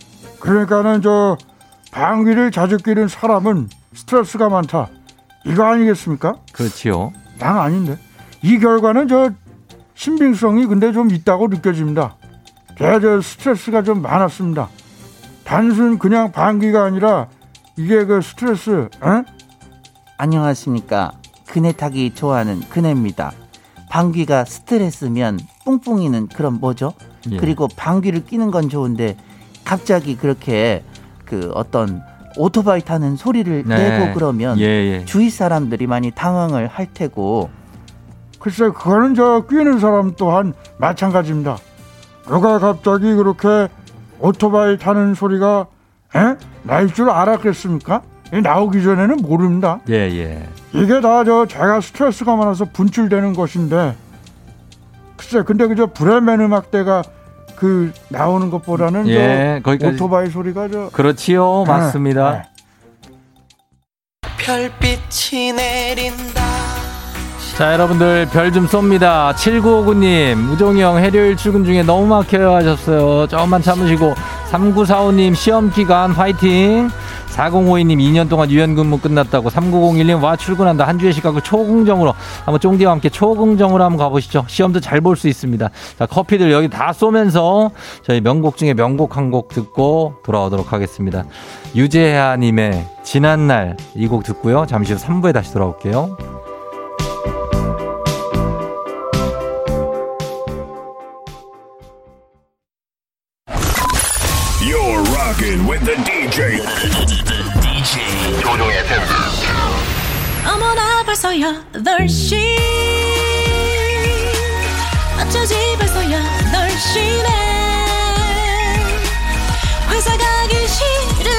그러니까는 저 방귀를 자주 뀌는 사람은 스트레스가 많다. 이거 아니겠습니까? 그렇지요. 난 아닌데. 이 결과는 저 신빙성이 근데 좀 있다고 느껴집니다. 제저 스트레스가 좀 많았습니다. 단순 그냥 방귀가 아니라 이게 그 스트레스, 에? 안녕하십니까. 그네 타기 좋아하는 그네입니다. 방귀가 스트레스면 뿡뿡이는 그럼 뭐죠? 예. 그리고 방귀를 끼는 건 좋은데 갑자기 그렇게 그 어떤 오토바이 타는 소리를 네. 내고 그러면 예, 예. 주위 사람들이 많이 당황을 할 테고 글쎄 그거는 저 끼는 사람 또한 마찬가지입니다. 누가 갑자기 그렇게 오토바이 타는 소리가 에? 나일 줄 알았겠습니까? 이 나오기 전에는 모릅니다. 예, 예. 이게 다 저 제가 스트레스가 많아서 분출되는 것인데 글쎄 근데 그저 브레멘 음악대가 그 나오는 것보다는 예, 저 거기까지. 오토바이 소리가 저 그렇지요. 네, 맞습니다. 네. 별빛이 내린다 자, 여러분들 별 좀 쏩니다. 7959님, 우종이 형 해료일 출근 중에 너무 막혀요 하셨어요. 조금만 참으시고. 3945님, 시험 기간 화이팅. 4052님, 2년 동안 유연근무 끝났다고. 3901님, 와, 출근한다. 한 주의 시각을 초긍정으로. 한번 쫑디와 함께 초긍정으로 한번 가보시죠. 시험도 잘 볼 수 있습니다. 자, 커피들 여기 다 쏘면서 저희 명곡 중에 명곡 한 곡 듣고 돌아오도록 하겠습니다. 유재하님의 지난날 이 곡 듣고요. 잠시 후 3부에 다시 돌아올게요. Rocking with the DJ. DJ 조종의 팬. 어머나 벌써 8시 어쩌지 벌써 8시네 회사 가기 싫은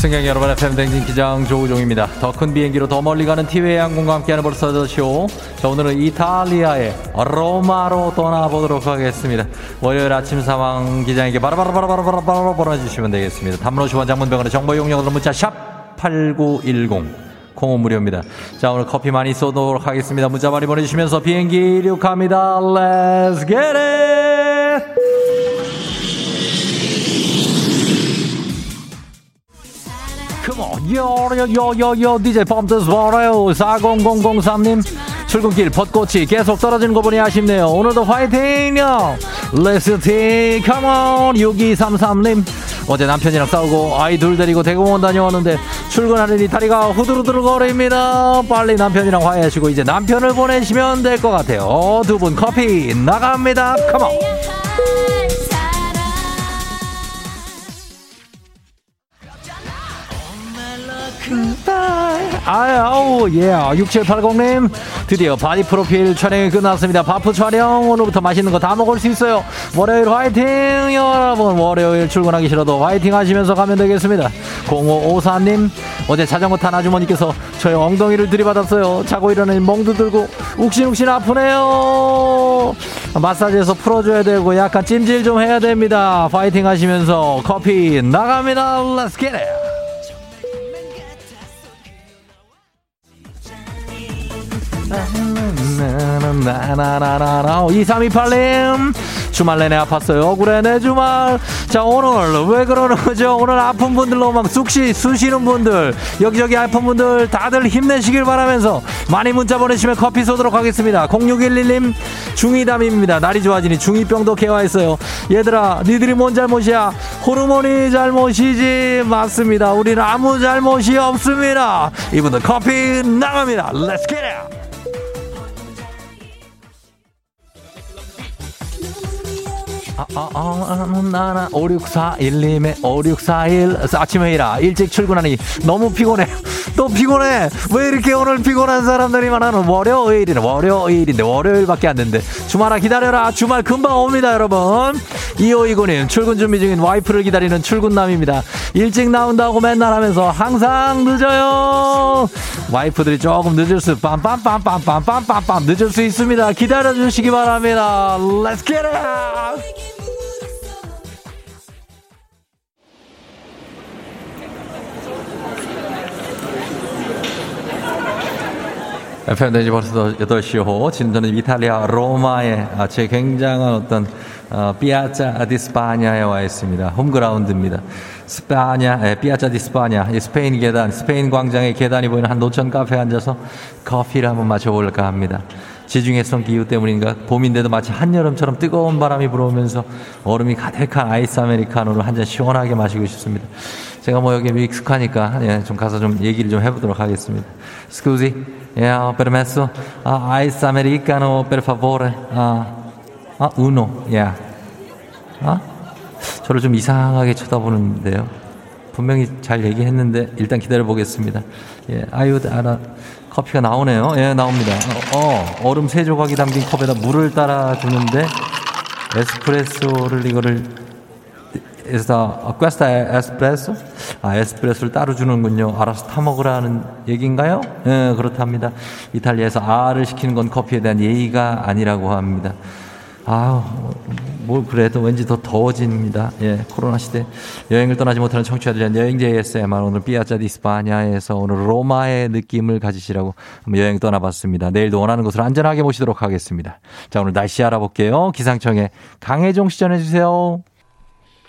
승객 여러분 FM 댕진 기장 조우종입니다. 더 큰 비행기로 더 멀리 가는 티웨이 항공과 함께하는 벌써 더쇼. 자 오늘은 이탈리아의 로마로 떠나보도록 하겠습니다. 월요일 아침 상황 기장에게 바로바로바로바로바로 보내주시면 되겠습니다. 50원 장문병원의 정보 용역으로 문자 샵 8910. 콩은 무료입니다. 자, 오늘 커피 많이 쏘도록 하겠습니다. 문자 많이 보내주시면서 비행기 이륙합니다. Let's get it! Yo, DJ 펌트스 버려요. 40003님. 출근길 벚꽃이 계속 떨어지는 거 보니 아쉽네요. 오늘도 화이팅요! Come on! 6233님. 어제 남편이랑 싸우고 아이 둘 데리고 대공원 다녀왔는데 출근하느니 다리가 후두루두루 거립니다. 빨리 남편이랑 화해하시고 이제 남편을 보내시면 될 것 같아요. 두 분 커피 나갑니다. on! 아우 예 6780님 드디어 body 프로필 촬영이 끝났습니다. 바프 촬영 오늘부터 맛있는 거 다 먹을 수 있어요. 월요일 화이팅 여러분. 월요일 출근하기 싫어도 화이팅 하시면서 가면 되겠습니다. 0554님 어제 자전거 탄 아주머니께서 저의 엉덩이를 들이받았어요. 자고 일어나니 멍도 들고 욱신욱신 아프네요. 마사지해서 풀어줘야 되고 약간 찜질 좀 해야 됩니다. 파이팅 하시면서 커피 나갑니다. Let's get it 나나나나나 2328님 주말 내내 아팠어요 억울해 내 주말 자 오늘 왜 그러는 거죠 오늘 아픈 분들로 막 쑥시 쑤시는 분들 여기저기 아픈 분들 다들 힘내시길 바라면서 많이 문자 보내시면 커피 쏘도록 하겠습니다 0611님 중이담입니다 날이 좋아지니 중이병도 개화했어요 얘들아 니들이 뭔 잘못이야 호르몬이 잘못이지 맞습니다 우리는 아무 잘못이 없습니다 이분들 커피 나갑니다 get it 아, 아, 아, 나나 5641님의 5641 아침 회의라 일찍 출근하니 너무 피곤해 또 피곤해 왜 이렇게 오늘 피곤한 사람들이 많아는 월요일이네 월요일인데 월요일밖에 안 된대 주말아 기다려라 주말 금방 옵니다 여러분 2529님 출근 준비 중인 와이프를 기다리는 출근남입니다 일찍 나온다고 맨날 하면서 항상 늦어요 와이프들이 조금 늦을 수 빰빰빰빰빰빰빰빰 늦을 수 있습니다 기다려 주시기 바랍니다 Let's FM 댕지 벌써 8시호 진도는 이탈리아 로마의 아, 제 굉장한 어떤 어, 피아자 디스파냐에 와 있습니다. 홈그라운드입니다. Spagna, 예, Piazza di Spagna, 이 스페인 계단, 스페인 광장의 계단이 보이는 한 노천 카페에 앉아서 커피를 한번 마셔볼까 합니다. 지중해성 기후 때문인가 봄인데도 마치 한여름처럼 뜨거운 바람이 불어오면서 얼음이 가득한 아이스 아메리카노를 한 잔 시원하게 마시고 싶습니다. 제가 뭐 여기 익숙하니까 예, 좀 가서 좀 얘기를 좀 해보도록 하겠습니다. Scusi, yeah, permesso, uh, ice americano per favore. Uh, 아, uno, yeah. 아? 저를 좀 이상하게 쳐다보는데요. 분명히 잘 얘기했는데 일단 기다려 보겠습니다. 예, 아유, 알아. 커피가 나오네요. 예, 나옵니다. 어, 어, 얼음 세 조각이 담긴 컵에다 물을 따라 주는데 에스프레소를 이거를 에서 퀘스타 에스프레소? 아, 에스프레소를 따로 주는군요. 알아서 타 먹으라는 얘기인가요? 예, 그렇답니다. 이탈리아에서 아를 시키는 건 커피에 대한 예의가 아니라고 합니다. 뭘 그래도 왠지 더 더워집니다. 예, 코로나 시대 여행을 떠나지 못하는 청취자들 위한 여행지 ASMR 오늘 피아자 디스파냐에서 오늘 로마의 느낌을 가지시라고 여행 떠나봤습니다. 내일도 원하는 곳으로 안전하게 모시도록 하겠습니다. 자, 오늘 날씨 알아볼게요. 기상청에 강혜종 시전해 주세요.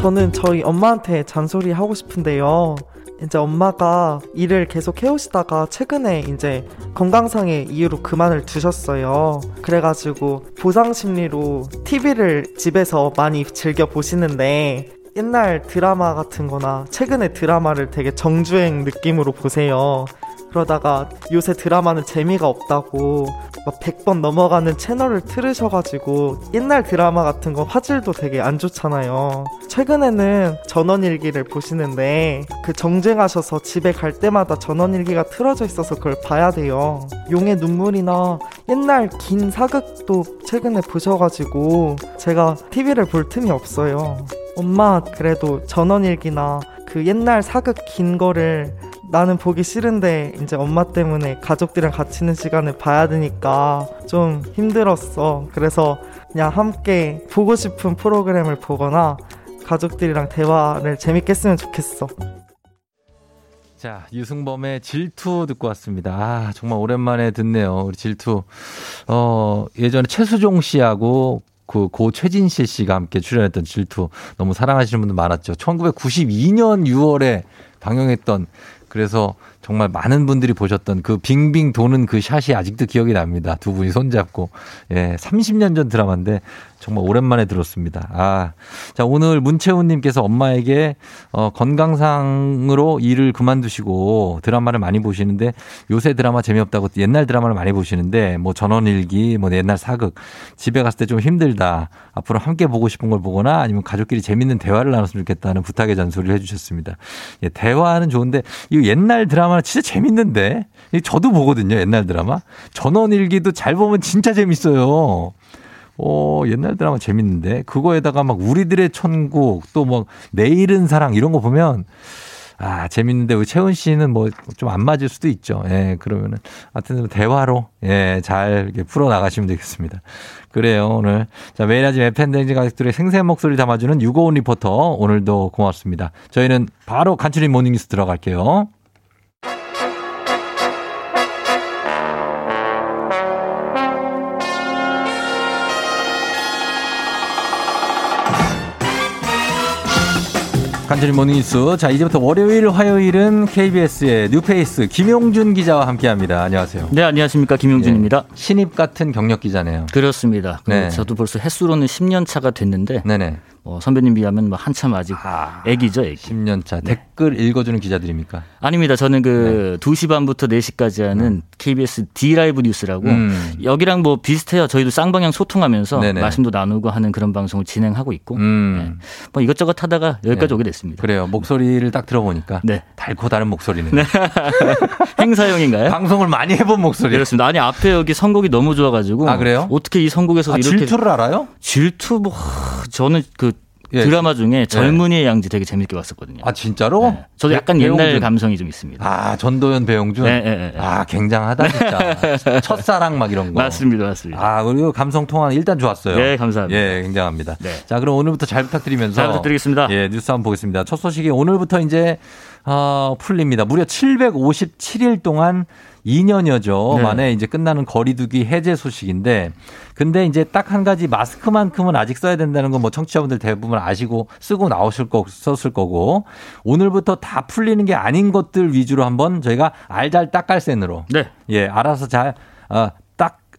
저는 저희 엄마한테 잔소리 하고 싶은데요. 이제 엄마가 일을 계속 해오시다가 최근에 이제 건강상의 이유로 그만을 두셨어요. 그래가지고 보상 심리로 TV를 집에서 많이 즐겨 보시는데 옛날 드라마 같은 거나 최근의 드라마를 되게 정주행 느낌으로 보세요. 그러다가 요새 드라마는 재미가 없다고 막 100번 넘어가는 채널을 틀으셔가지고 옛날 드라마 같은 거 화질도 되게 안 좋잖아요. 최근에는 전원일기를 보시는데 그 정쟁하셔서 집에 갈 때마다 전원일기가 틀어져 있어서 그걸 봐야 돼요. 용의 눈물이나 옛날 긴 사극도 최근에 보셔가지고 제가 TV를 볼 틈이 없어요. 엄마 그래도 전원일기나 그 옛날 사극 긴 거를 나는 보기 싫은데 이제 엄마 때문에 가족들이랑 같이 있는 시간을 봐야 되니까 좀 힘들었어. 그래서 그냥 함께 보고 싶은 프로그램을 보거나 가족들이랑 대화를 재밌게 했으면 좋겠어. 자, 유승범의 질투 듣고 왔습니다. 아, 정말 오랜만에 듣네요. 우리 질투. 어, 예전에 최수종 씨하고 그고 최진실 씨가 함께 출연했던 질투 너무 사랑하시는 분들 많았죠. 1992년 6월에 방영했던 그래서 정말 많은 분들이 보셨던 그 빙빙 도는 그 샷이 아직도 기억이 납니다. 두 분이 손잡고. 예, 30년 전 드라마인데 정말 오랜만에 들었습니다. 아. 자, 오늘 문채훈 님께서 엄마에게 어, 건강상으로 일을 그만두시고 드라마를 많이 보시는데 요새 드라마 재미없다고 옛날 드라마를 많이 보시는데 뭐 전원일기, 뭐 옛날 사극 집에 갔을 때 좀 힘들다. 앞으로 함께 보고 싶은 걸 보거나 아니면 가족끼리 재밌는 대화를 나눴으면 좋겠다는 부탁의 잔소리를 해 주셨습니다. 예, 대화는 좋은데 이 옛날 드라마 는 진짜 재밌는데 저도 보거든요. 옛날 드라마. 전원일기도 잘 보면 진짜 재밌어요. 어, 옛날 드라마 재밌는데 그거에다가 막 우리들의 천국 또뭐 내일은 사랑 이런 거 보면 아, 재밌는데 우리 채훈 씨는 뭐 좀 안 맞을 수도 있죠. 예, 그러면은 하여튼 대화로 예, 잘 풀어 나가시면 되겠습니다. 그래요, 오늘. 자, 매일 아침 에펜댕지 가족들의 생생한 목소리 담아주는 유고온 리포터 오늘도 고맙습니다. 저희는 바로 간추린 모닝뉴스 들어갈게요. 간추린 모닝뉴스. 자, 이제부터 월요일, 화요일은 KBS의 new face 김용준 기자와 함께 합니다. 안녕하세요. 네, 안녕하십니까. 김용준입니다. 신입 같은 경력 기자네요. 그렇습니다. 그 네. 저도 벌써 횟수로는 10년 차가 됐는데 네네. 어, 선배님 비하면 뭐 한참 아직 애기죠, 애기. 10년 차. 댓글 읽어주는 기자들입니까? 아닙니다. 저는 그 2시 반부터 4시까지 하는 KBS D 라이브 뉴스라고 음. 여기랑 뭐 비슷해요. 저희도 쌍방향 소통하면서 네네. 말씀도 나누고 하는 그런 방송을 진행하고 있고 음. 뭐 이것저것 하다가 여기까지 네. 오게 됐습니다. 그래요. 목소리를 딱 들어보니까. 네. 달고 다른 목소리는. 행사용인가요? 방송을 많이 해본 목소리. 그렇습니다. 아니 앞에 여기 선곡이 너무 좋아가지고 아, 그래요? 어떻게 이 선곡에서 아, 이렇게 질투를 알아요? 질투 뭐 하, 저는 그 예. 드라마 중에 젊은이의 양지 되게 재밌게 봤었거든요. 아, 진짜로? 저도 약간 배- 옛날 배용준. 감성이 좀 있습니다. 아, 전도연, 배용준? 네, 네, 네. 아, 굉장하다, 진짜. 첫사랑 막 이런 거. 맞습니다, 맞습니다. 아, 그리고 감성 통화 일단 좋았어요. 네, 감사합니다. 예, 굉장합니다. 네. 자, 그럼 오늘부터 잘 부탁드리면서. 잘 부탁드리겠습니다. 예, 뉴스 한번 보겠습니다. 첫 소식이 오늘부터 이제, 어, 풀립니다. 무려 757일 동안 2년여죠. 네. 만에 이제 끝나는 거리두기 해제 소식인데, 근데 이제 딱 한 가지 마스크만큼은 아직 써야 된다는 건 뭐 청취자분들 대부분 아시고 쓰고 나오실 거, 썼을 거고, 오늘부터 다 풀리는 게 아닌 것들 위주로 한번 저희가 알잘 딱갈센으로. 네. 예, 알아서 잘, 어, 딱,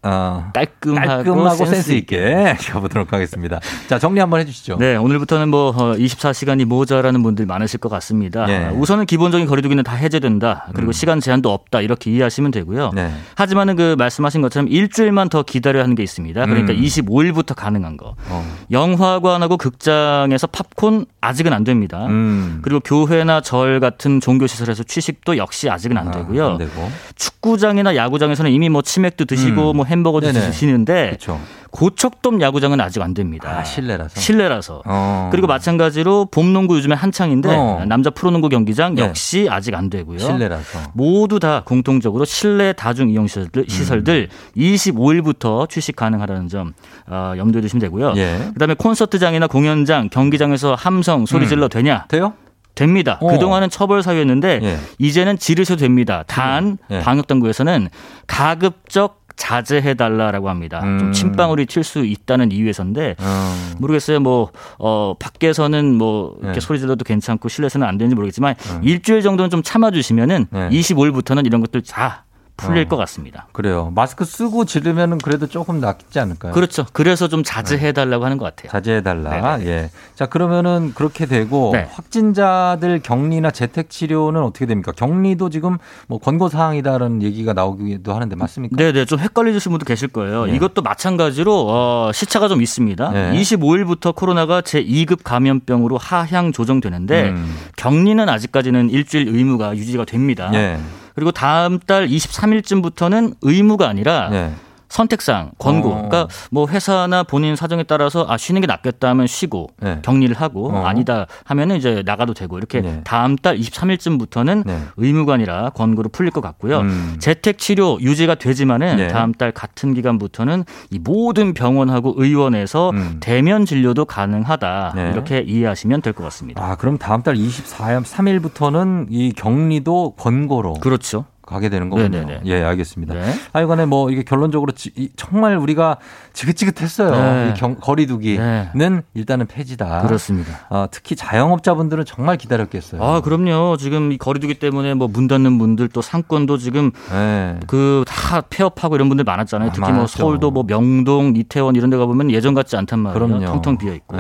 어, 깔끔하고, 깔끔하고 센스, 있게 가보도록 하겠습니다. 자, 정리 한번 해주시죠. 네, 오늘부터는 뭐 24시간이 모자라는 분들 많으실 것 같습니다. 예. 음. 우선은 기본적인 거리두기는 다 해제된다. 그리고 시간 제한도 없다. 이렇게 이해하시면 되고요. 네. 하지만은 그 말씀하신 것처럼 일주일만 더 기다려야 하는 게 있습니다. 그러니까 음. 25일부터 가능한 거. 어. 영화관하고 극장에서 팝콘 아직은 안 됩니다. 음. 그리고 교회나 절 같은 종교 시설에서 취식도 역시 아직은 안 되고요. 안 되고. 축구장이나 야구장에서는 이미 뭐 치맥도 드시고 음. 뭐 햄버거도 네네. 드시는데 그렇죠. 고척돔 야구장은 아직 안 됩니다. 아, 실내라서. 실내라서. 어. 그리고 마찬가지로 봄농구 요즘에 한창인데 어. 남자 프로농구 경기장 네. 역시 아직 안 되고요. 실내라서. 모두 다 공통적으로 실내 다중 이용 시설들, 시설들 음. 25일부터 취식 가능하다는 점 어, 염두에 두시면 되고요. 예. 그다음에 콘서트장이나 공연장, 경기장에서 함성 소리 음. 질러 되냐? 돼요? 됩니다. 어. 그동안은 처벌 사유였는데 예. 이제는 지르셔도 됩니다. 단 예. 방역 당국에서는 가급적 자제해 달라라고 합니다. 음. 좀 침방울이 튈 수 있다는 이유에서인데 어. 모르겠어요. 뭐 어, 밖에서는 뭐 이렇게 네. 소리 질러도 괜찮고 실내에서는 안 되는지 모르겠지만 음. 일주일 정도는 좀 참아 주시면은 네. 25일부터는 이런 것들 다 풀릴 어. 것 같습니다. 그래요. 마스크 쓰고 지르면은 그래도 조금 낫지 않을까요? 그렇죠. 그래서 좀 자제해 달라고 하는 것 같아요. 자제해 달라. 예. 자, 그러면은 그렇게 되고 네. 확진자들 격리나 재택 치료는 어떻게 됩니까? 격리도 지금 뭐 권고 사항이다라는 얘기가 나오기도 하는데 맞습니까? 네네 좀 헷갈리실 분도 계실 거예요. 예. 이것도 마찬가지로 어, 시차가 좀 있습니다. 네. 25일부터 코로나가 제 2급 감염병으로 하향 조정되는데 음. 격리는 아직까지는 일주일 의무가 유지가 됩니다. 예. 그리고 다음 달 23일쯤부터는 의무가 아니라 예. 선택상 권고. 어. 그러니까 뭐 회사나 본인 사정에 따라서 아 쉬는 게 낫겠다 하면 쉬고 네. 격리를 하고 어. 아니다 하면은 이제 나가도 되고 이렇게 네. 다음 달 23일쯤부터는 네. 의무가 아니라 권고로 풀릴 것 같고요. 음. 재택 치료 유지가 되지만은 네. 다음 달 같은 기간부터는 이 모든 병원하고 의원에서 음. 대면 진료도 가능하다 네. 이렇게 이해하시면 될 것 같습니다. 아, 그럼 다음 달 23일부터는 이 격리도 권고로 그렇죠. 가게 되는 거군요. 네네네. 예, 알겠습니다. 네. 하여간에 뭐 이게 결론적으로 지- 이- 정말 우리가 지긋지긋했어요. 네. 이 경- 거리두기는 일단은 폐지다. 그렇습니다. 어, 특히 자영업자분들은 정말 기다렸겠어요. 아, 그럼요. 지금 이 거리두기 때문에 뭐 문 닫는 분들 또 상권도 지금 네. 그다 폐업하고 이런 분들 많았잖아요. 아, 특히 뭐 많았죠. 서울도 뭐 명동, 이태원 이런 데 가보면 예전 같지 않단 말이에요. 그럼요. 텅텅 비어 있고.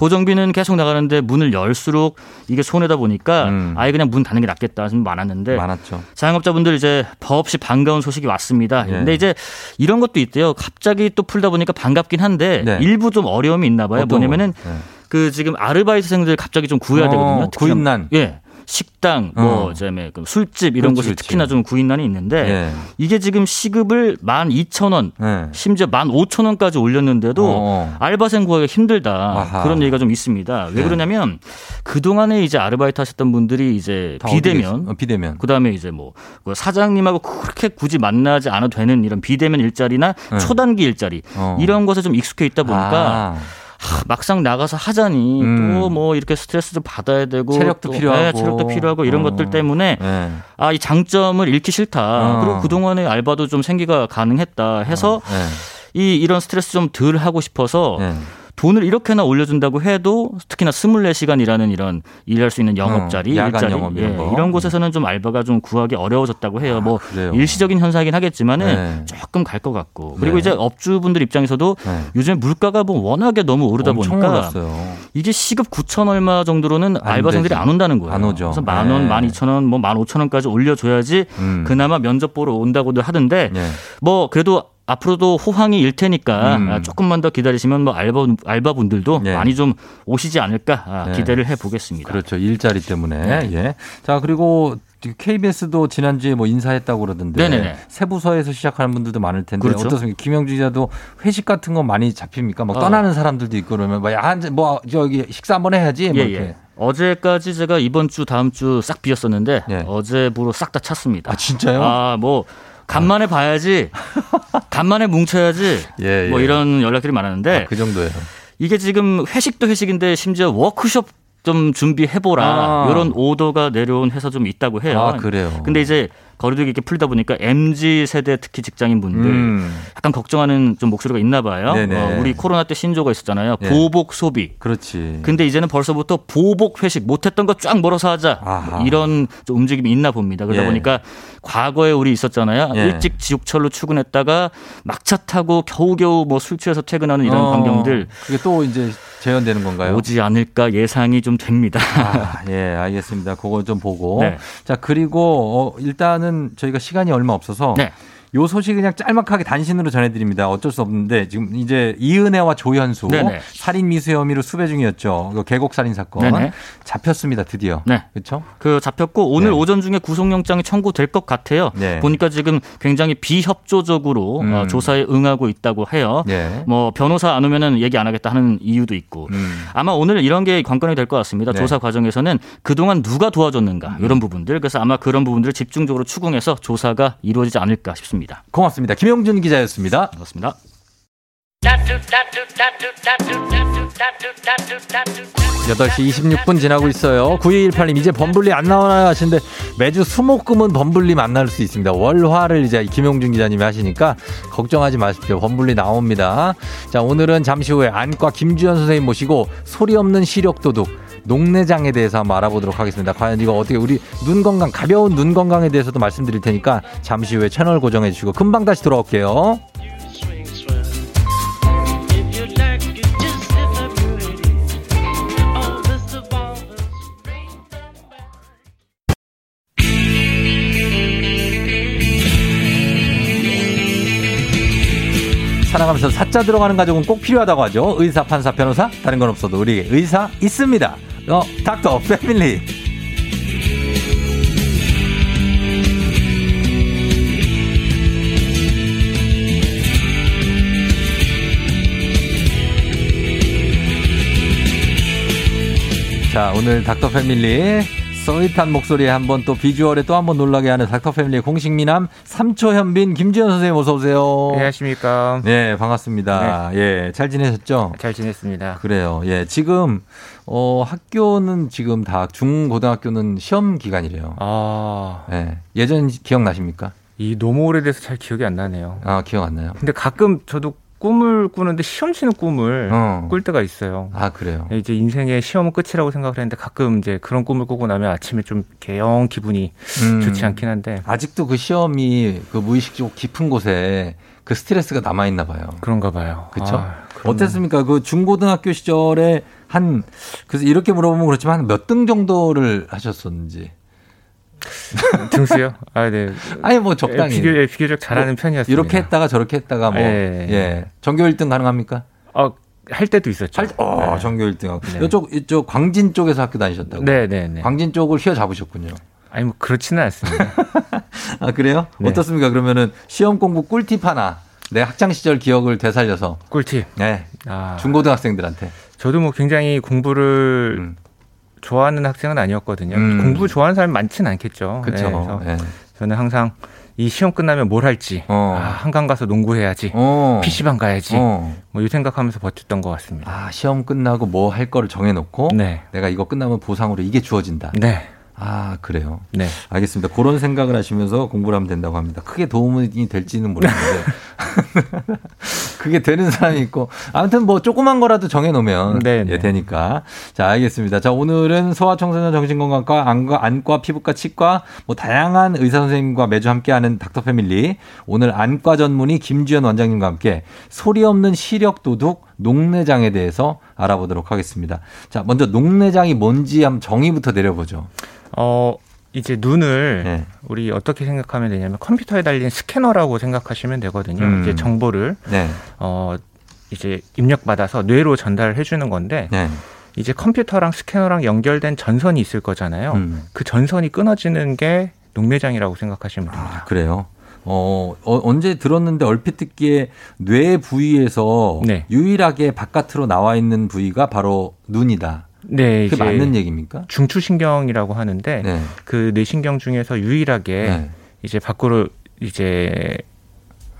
네. 고정비는 계속 나가는데 문을 열수록 이게 손해다 보니까 음. 아예 그냥 문 닫는 게 낫겠다 좀 많았는데 많았죠. 자영업자분들 이제 법 없이 반가운 소식이 왔습니다. 예. 근데 이제 이런 것도 있대요. 갑자기 또 풀다 보니까 반갑긴 한데 네. 일부 좀 어려움이 있나 봐요. 뭐냐면은 거? 네. 그 지금 아르바이트생들 갑자기 좀 구해야 어, 되거든요. 구인난. 예. 식당, 뭐, 어. 그다음에 그 술집 이런 그렇지, 곳이 그렇지. 특히나 좀 구인난이 있는데 예. 이게 지금 시급을 12,000원, 네. 심지어 15,000원까지 올렸는데도 어. 알바생 구하기가 힘들다. 아하. 그런 얘기가 좀 있습니다. 왜 네. 그러냐면 그 동안에 이제 아르바이트 하셨던 분들이 이제 다 비대면 어, 비대면. 그다음에 이제 뭐그 사장님하고 그렇게 굳이 만나지 않아도 되는 이런 비대면 일자리나 네. 초단기 일자리 어. 이런 것에 좀 익숙해 있다 보니까 아, 하, 막상 나가서 하자니 음. 또뭐 이렇게 스트레스 좀 받아야 되고 체력도 또, 필요하고. 네, 체력도 필요하고 이런 어. 것들 때문에 네. 아이 장점을 잃기 싫다. 어. 그리고 그 동안에 알바도 좀 생기가 가능했다 해서 네. 이 이런 스트레스 좀 덜 하고 싶어서 네. 돈을 이렇게나 올려준다고 해도 특히나 24시간이라는 이런 일할 수 있는 영업자리, 어, 일자리 영업 이런 예, 거. 이런 곳에서는 좀 알바가 좀 구하기 어려워졌다고 해요. 뭐 그래요? 일시적인 현상이긴 하겠지만은 네. 조금 갈 것 같고 그리고 네. 이제 업주분들 입장에서도 네. 요즘 물가가 뭐 워낙에 너무 오르다 보니까 올랐어요. 이게 시급 9천 얼마 정도로는 안 알바생들이 되지. 안 온다는 거예요. 안 오죠. 그래서 만 원, 네. 만 이천 원, 뭐 만 오천 원까지 올려줘야지 음. 그나마 면접 보러 온다고도 하던데 네. 뭐 그래도 앞으로도 호황이 일 테니까 음. 아, 조금만 더 기다리시면 뭐 알바 알바분들도 네. 많이 좀 오시지 않을까 아, 네. 기대를 해 보겠습니다. 그렇죠. 일자리 때문에. 네. 예. 자, 그리고 KBS도 지난주에 뭐 인사했다고 그러던데 네네네. 세부서에서 시작하는 분들도 많을 텐데 그렇죠. 어떻습니까? 김영주 기자도 회식 같은 거 많이 잡힙니까? 막 어. 떠나는 사람들도 있고 그러면 뭐, 야, 뭐 저기 식사 한번 해야지 뭐 예, 이렇게. 예. 어제까지 제가 이번 주 다음 주 싹 비었었는데 예. 어제부로 싹 다 찼습니다. 아, 진짜요? 아, 뭐 간만에 봐야지. 간만에 뭉쳐야지. 예, 뭐 예. 이런 연락들이 많았는데 그 정도예요. 이게 지금 회식도 회식인데 심지어 워크숍 좀 준비해보라 아. 이런 오더가 내려온 회사 좀 있다고 해요. 아, 그래요. 근데 이제 거리두기 이렇게 풀다 보니까 MZ 세대 특히 직장인 분들 음. 약간 걱정하는 좀 목소리가 있나 봐요. 어, 우리 코로나 때 신조가 있었잖아요. 예. 보복 소비. 그렇지. 근데 이제는 벌써부터 보복 회식 못했던 거 쫙 멀어서 하자. 뭐 이런 좀 움직임이 있나 봅니다. 그러다 예. 보니까 과거에 우리 있었잖아요. 예. 일찍 지옥철로 출근했다가 막차 타고 겨우겨우 뭐 술 취해서 퇴근하는 이런 어, 광경들 그게 또 이제 재현되는 건가요? 오지 않을까 예상이 좀 됩니다. 아, 예, 알겠습니다. 그거 좀 보고. 네. 자, 그리고 어, 일단은 저희가 시간이 얼마 없어서 네. 요 소식 그냥 짤막하게 단신으로 전해드립니다. 어쩔 수 없는데 지금 이제 이은혜와 조현수 네네. 살인 미수 혐의로 수배 중이었죠. 그 계곡 살인 사건 네네. 잡혔습니다. 드디어. 네. 그렇죠? 그 잡혔고 오늘 네. 오전 중에 구속영장이 청구될 것 같아요. 네. 보니까 지금 굉장히 비협조적으로 음. 어, 조사에 응하고 있다고 해요. 네. 뭐 변호사 안 오면은 얘기 안 하겠다 하는 이유도 있고 음. 아마 오늘 이런 게 관건이 될 것 같습니다. 네. 조사 과정에서는 그동안 누가 도와줬는가 음. 이런 부분들 그래서 아마 그런 부분들을 집중적으로 추궁해서 조사가 이루어지지 않을까 싶습니다. 고맙습니다. 김영준 기자였습니다. 반갑습니다. 8시 26분 지나고 있어요. 9218님, 이제 범블리 안 나오나요? 하시는데 매주 수목금은 범블리 만날 수 있습니다. 월화를 이제 김용준 기자님이 하시니까 걱정하지 마십시오. 범블리 나옵니다. 자, 오늘은 잠시 후에 안과 김주현 선생님 모시고 소리 없는 시력 도둑 녹내장에 대해서 한번 알아보도록 하겠습니다. 과연 이거 어떻게 우리 눈 건강, 가벼운 눈 건강에 대해서도 말씀드릴 테니까 잠시 후에 채널 고정해 주시고 금방 다시 돌아올게요. 살아가면서 사자 들어가는 가족은 꼭 필요하다고 하죠. 의사, 판사, 변호사, 다른 건 없어도 우리에게 의사 있습니다. 어, 닥터 패밀리. 자, 오늘 닥터 패밀리 서윗한 목소리에 한번 또 비주얼에 또 한번 놀라게 하는 닥터 패밀리 공식 미남 삼초 현빈 김지현 선생님 어서 오세요. 안녕하십니까. 네, 반갑습니다. 예, 잘 지내셨죠? 잘 지냈습니다. 그래요. 예, 지금 어 학교는 지금 다 중고등학교는 시험 기간이래요. 아, 예. 예전 기억 나십니까? 이 너무 오래돼서 잘 기억이 안 나네요. 아, 기억 안 나요? 근데 가끔 저도 꿈을 꾸는데 시험 치는 꿈을 어. 꿀 때가 있어요. 아, 그래요. 이제 인생의 시험은 끝이라고 생각을 했는데 가끔 이제 그런 꿈을 꾸고 나면 아침에 좀 이렇게 영 기분이 음. 좋지 않긴 한데 아직도 그 시험이 그 무의식 깊은 곳에 그 스트레스가 남아 있나 봐요. 그런가 봐요. 그렇죠? 아. 어땠습니까? 그 중고등학교 시절에 한 그래서 이렇게 물어보면 그렇지만 몇 등 정도를 하셨었는지. 등수요? 아, 네. 아니 뭐 적당히. 비교, 예, 비교적 잘하는 뭐 편이었습니다. 이렇게 했다가 저렇게 했다가 뭐 예. 예. 전교 1등 가능합니까? 어, 할 때도 있었죠. 할, 어, 네. 전교 1등하고. 네. 이쪽 이쪽 광진 쪽에서 학교 다니셨다고. 네, 네, 네. 광진 쪽을 휘어 잡으셨군요. 아니 뭐 그렇지는 않습니다. 아 그래요? 네. 어떻습니까? 그러면은 시험 공부 꿀팁 하나 내 학창 시절 기억을 되살려서 꿀팁. 네. 아, 중고등학생들한테. 저도 뭐 굉장히 공부를 음. 좋아하는 학생은 아니었거든요. 음. 공부 좋아하는 사람이 많지는 않겠죠. 그렇죠. 네, 그래서 예. 저는 항상 이 시험 끝나면 뭘 할지, 어. 아, 한강 가서 농구해야지, 어. PC방 가야지, 어. 뭐이 생각하면서 버텼던 것 같습니다. 아, 시험 끝나고 뭐 할 거를 정해놓고 네. 내가 이거 끝나면 보상으로 이게 주어진다. 네. 아, 그래요. 네. 알겠습니다. 그런 생각을 하시면서 공부를 하면 된다고 합니다. 크게 도움이 될지는 모르겠는데. 그게 되는 사람이 있고. 아무튼 뭐 조그만 거라도 정해놓으면 네, 네. 예, 되니까. 자, 알겠습니다. 자, 오늘은 소아청소년 정신건강과 안과, 안과, 피부과, 치과, 뭐 다양한 의사 선생님과 매주 함께하는 닥터 패밀리. 오늘 안과 전문의 김주현 원장님과 함께 소리 없는 시력 도둑 녹내장에 대해서 알아보도록 하겠습니다. 자, 먼저 녹내장이 뭔지 한번 정의부터 내려보죠. 어, 이제 눈을 네. 우리 어떻게 생각하면 되냐면 컴퓨터에 달린 스캐너라고 생각하시면 되거든요. 음. 이제 정보를 네. 어 이제 입력받아서 뇌로 전달해 주는 건데 네. 이제 컴퓨터랑 스캐너랑 연결된 전선이 있을 거잖아요. 음. 그 전선이 끊어지는 게 녹내장이라고 생각하시면 됩니다. 아, 그래요. 어, 어, 언제 들었는데 얼핏 듣기에 뇌 부위에서 네. 유일하게 바깥으로 나와 있는 부위가 바로 눈이다. 네, 그게 이제 맞는 얘기입니까? 중추신경이라고 하는데 네. 그 뇌신경 중에서 유일하게 네. 이제 밖으로 이제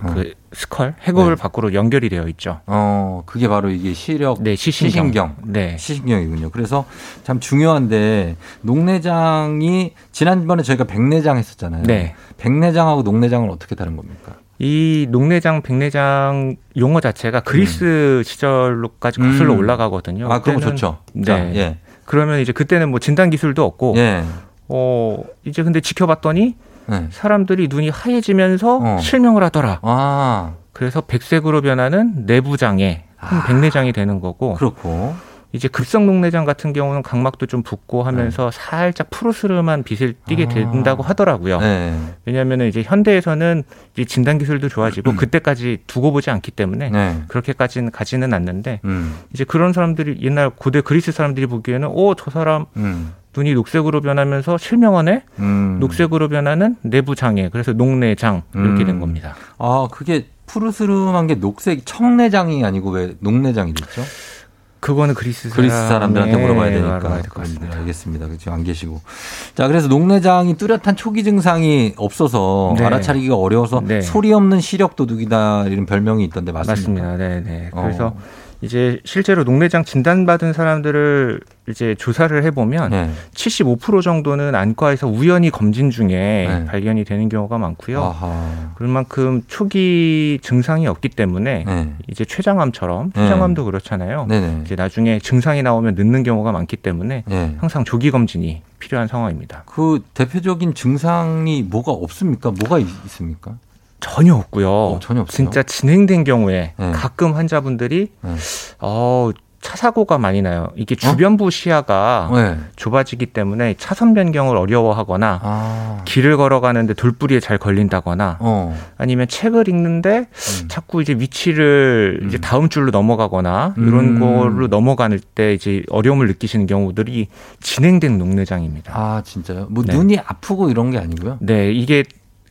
어. 그 스컬 해골 네. 밖으로 연결이 되어 있죠. 어, 그게 바로 이게 시력, 네, 시신경. 시신경. 네. 시신경이군요. 그래서 참 중요한데 녹내장이 지난번에 저희가 백내장 했었잖아요. 네. 백내장하고 녹내장은 어떻게 다른 겁니까? 이 녹내장, 백내장 용어 자체가 그리스 시절로까지 거슬러 음. 올라가거든요. 아, 그때는- 좋죠. 네. 자, 예. 그러면 이제 그때는 뭐 진단 기술도 없고, 예. 어 이제 근데 지켜봤더니 네. 사람들이 눈이 하얘지면서 어. 실명을 하더라. 아, 그래서 백색으로 변하는 내부장애, 아. 백내장이 되는 거고, 그렇고. 이제 급성 녹내장 같은 경우는 각막도 좀 붓고 하면서 살짝 푸르스름한 빛을 띠게 네. 아. 된다고 하더라고요. 네. 왜냐하면 이제 현대에서는 이제 진단 기술도 좋아지고 그때까지 두고 보지 않기 때문에 네. 그렇게까지는 가지는 않는데 음. 이제 그런 사람들이 옛날 고대 그리스 사람들이 보기에는 오 저 사람 음. 눈이 녹색으로 변하면서 실명하네 음. 녹색으로 변하는 내부 장애 그래서 녹내장 이렇게 된 음. 겁니다. 아, 그게 푸르스름한 게 녹색 청내장이 아니고 왜 녹내장이 됐죠? 그거는 그리스, 그리스 사람들한테 사람의 물어봐야 되니까. 같습니다. 네, 알겠습니다. 지금 안 계시고. 자, 그래서 녹내장이 뚜렷한 초기 증상이 없어서 네. 알아차리기가 어려워서 네. 소리 없는 시력 도둑이다 이런 별명이 있던데 맞습니까? 맞습니다. 네, 네. 어. 그래서 이제 실제로 녹내장 진단받은 사람들을 이제 조사를 해보면 네. 75% 정도는 안과에서 우연히 검진 중에 네. 발견이 되는 경우가 많고요. 아하. 그럴 만큼 초기 증상이 없기 때문에 네. 이제 췌장암처럼 네. 췌장암도 그렇잖아요. 네네. 이제 나중에 증상이 나오면 늦는 경우가 많기 때문에 네. 항상 조기 검진이 필요한 상황입니다. 그 대표적인 증상이 뭐가 없습니까? 뭐가 있, 있습니까? 전혀 없고요. 전혀 없어요. 진짜 진행된 경우에 네. 가끔 환자분들이 네. 어, 차 사고가 많이 나요. 이게 주변부 시야가 네. 좁아지기 때문에 차선 변경을 어려워하거나 아. 길을 걸어가는데 돌부리에 잘 걸린다거나 어. 아니면 책을 읽는데 자꾸 이제 위치를 이제 다음 줄로 넘어가거나 이런 음. 걸로 넘어가는 때 이제 어려움을 느끼시는 경우들이 진행된 녹내장입니다. 아, 진짜요? 뭐 네. 눈이 아프고 이런 게 아니고요? 네, 이게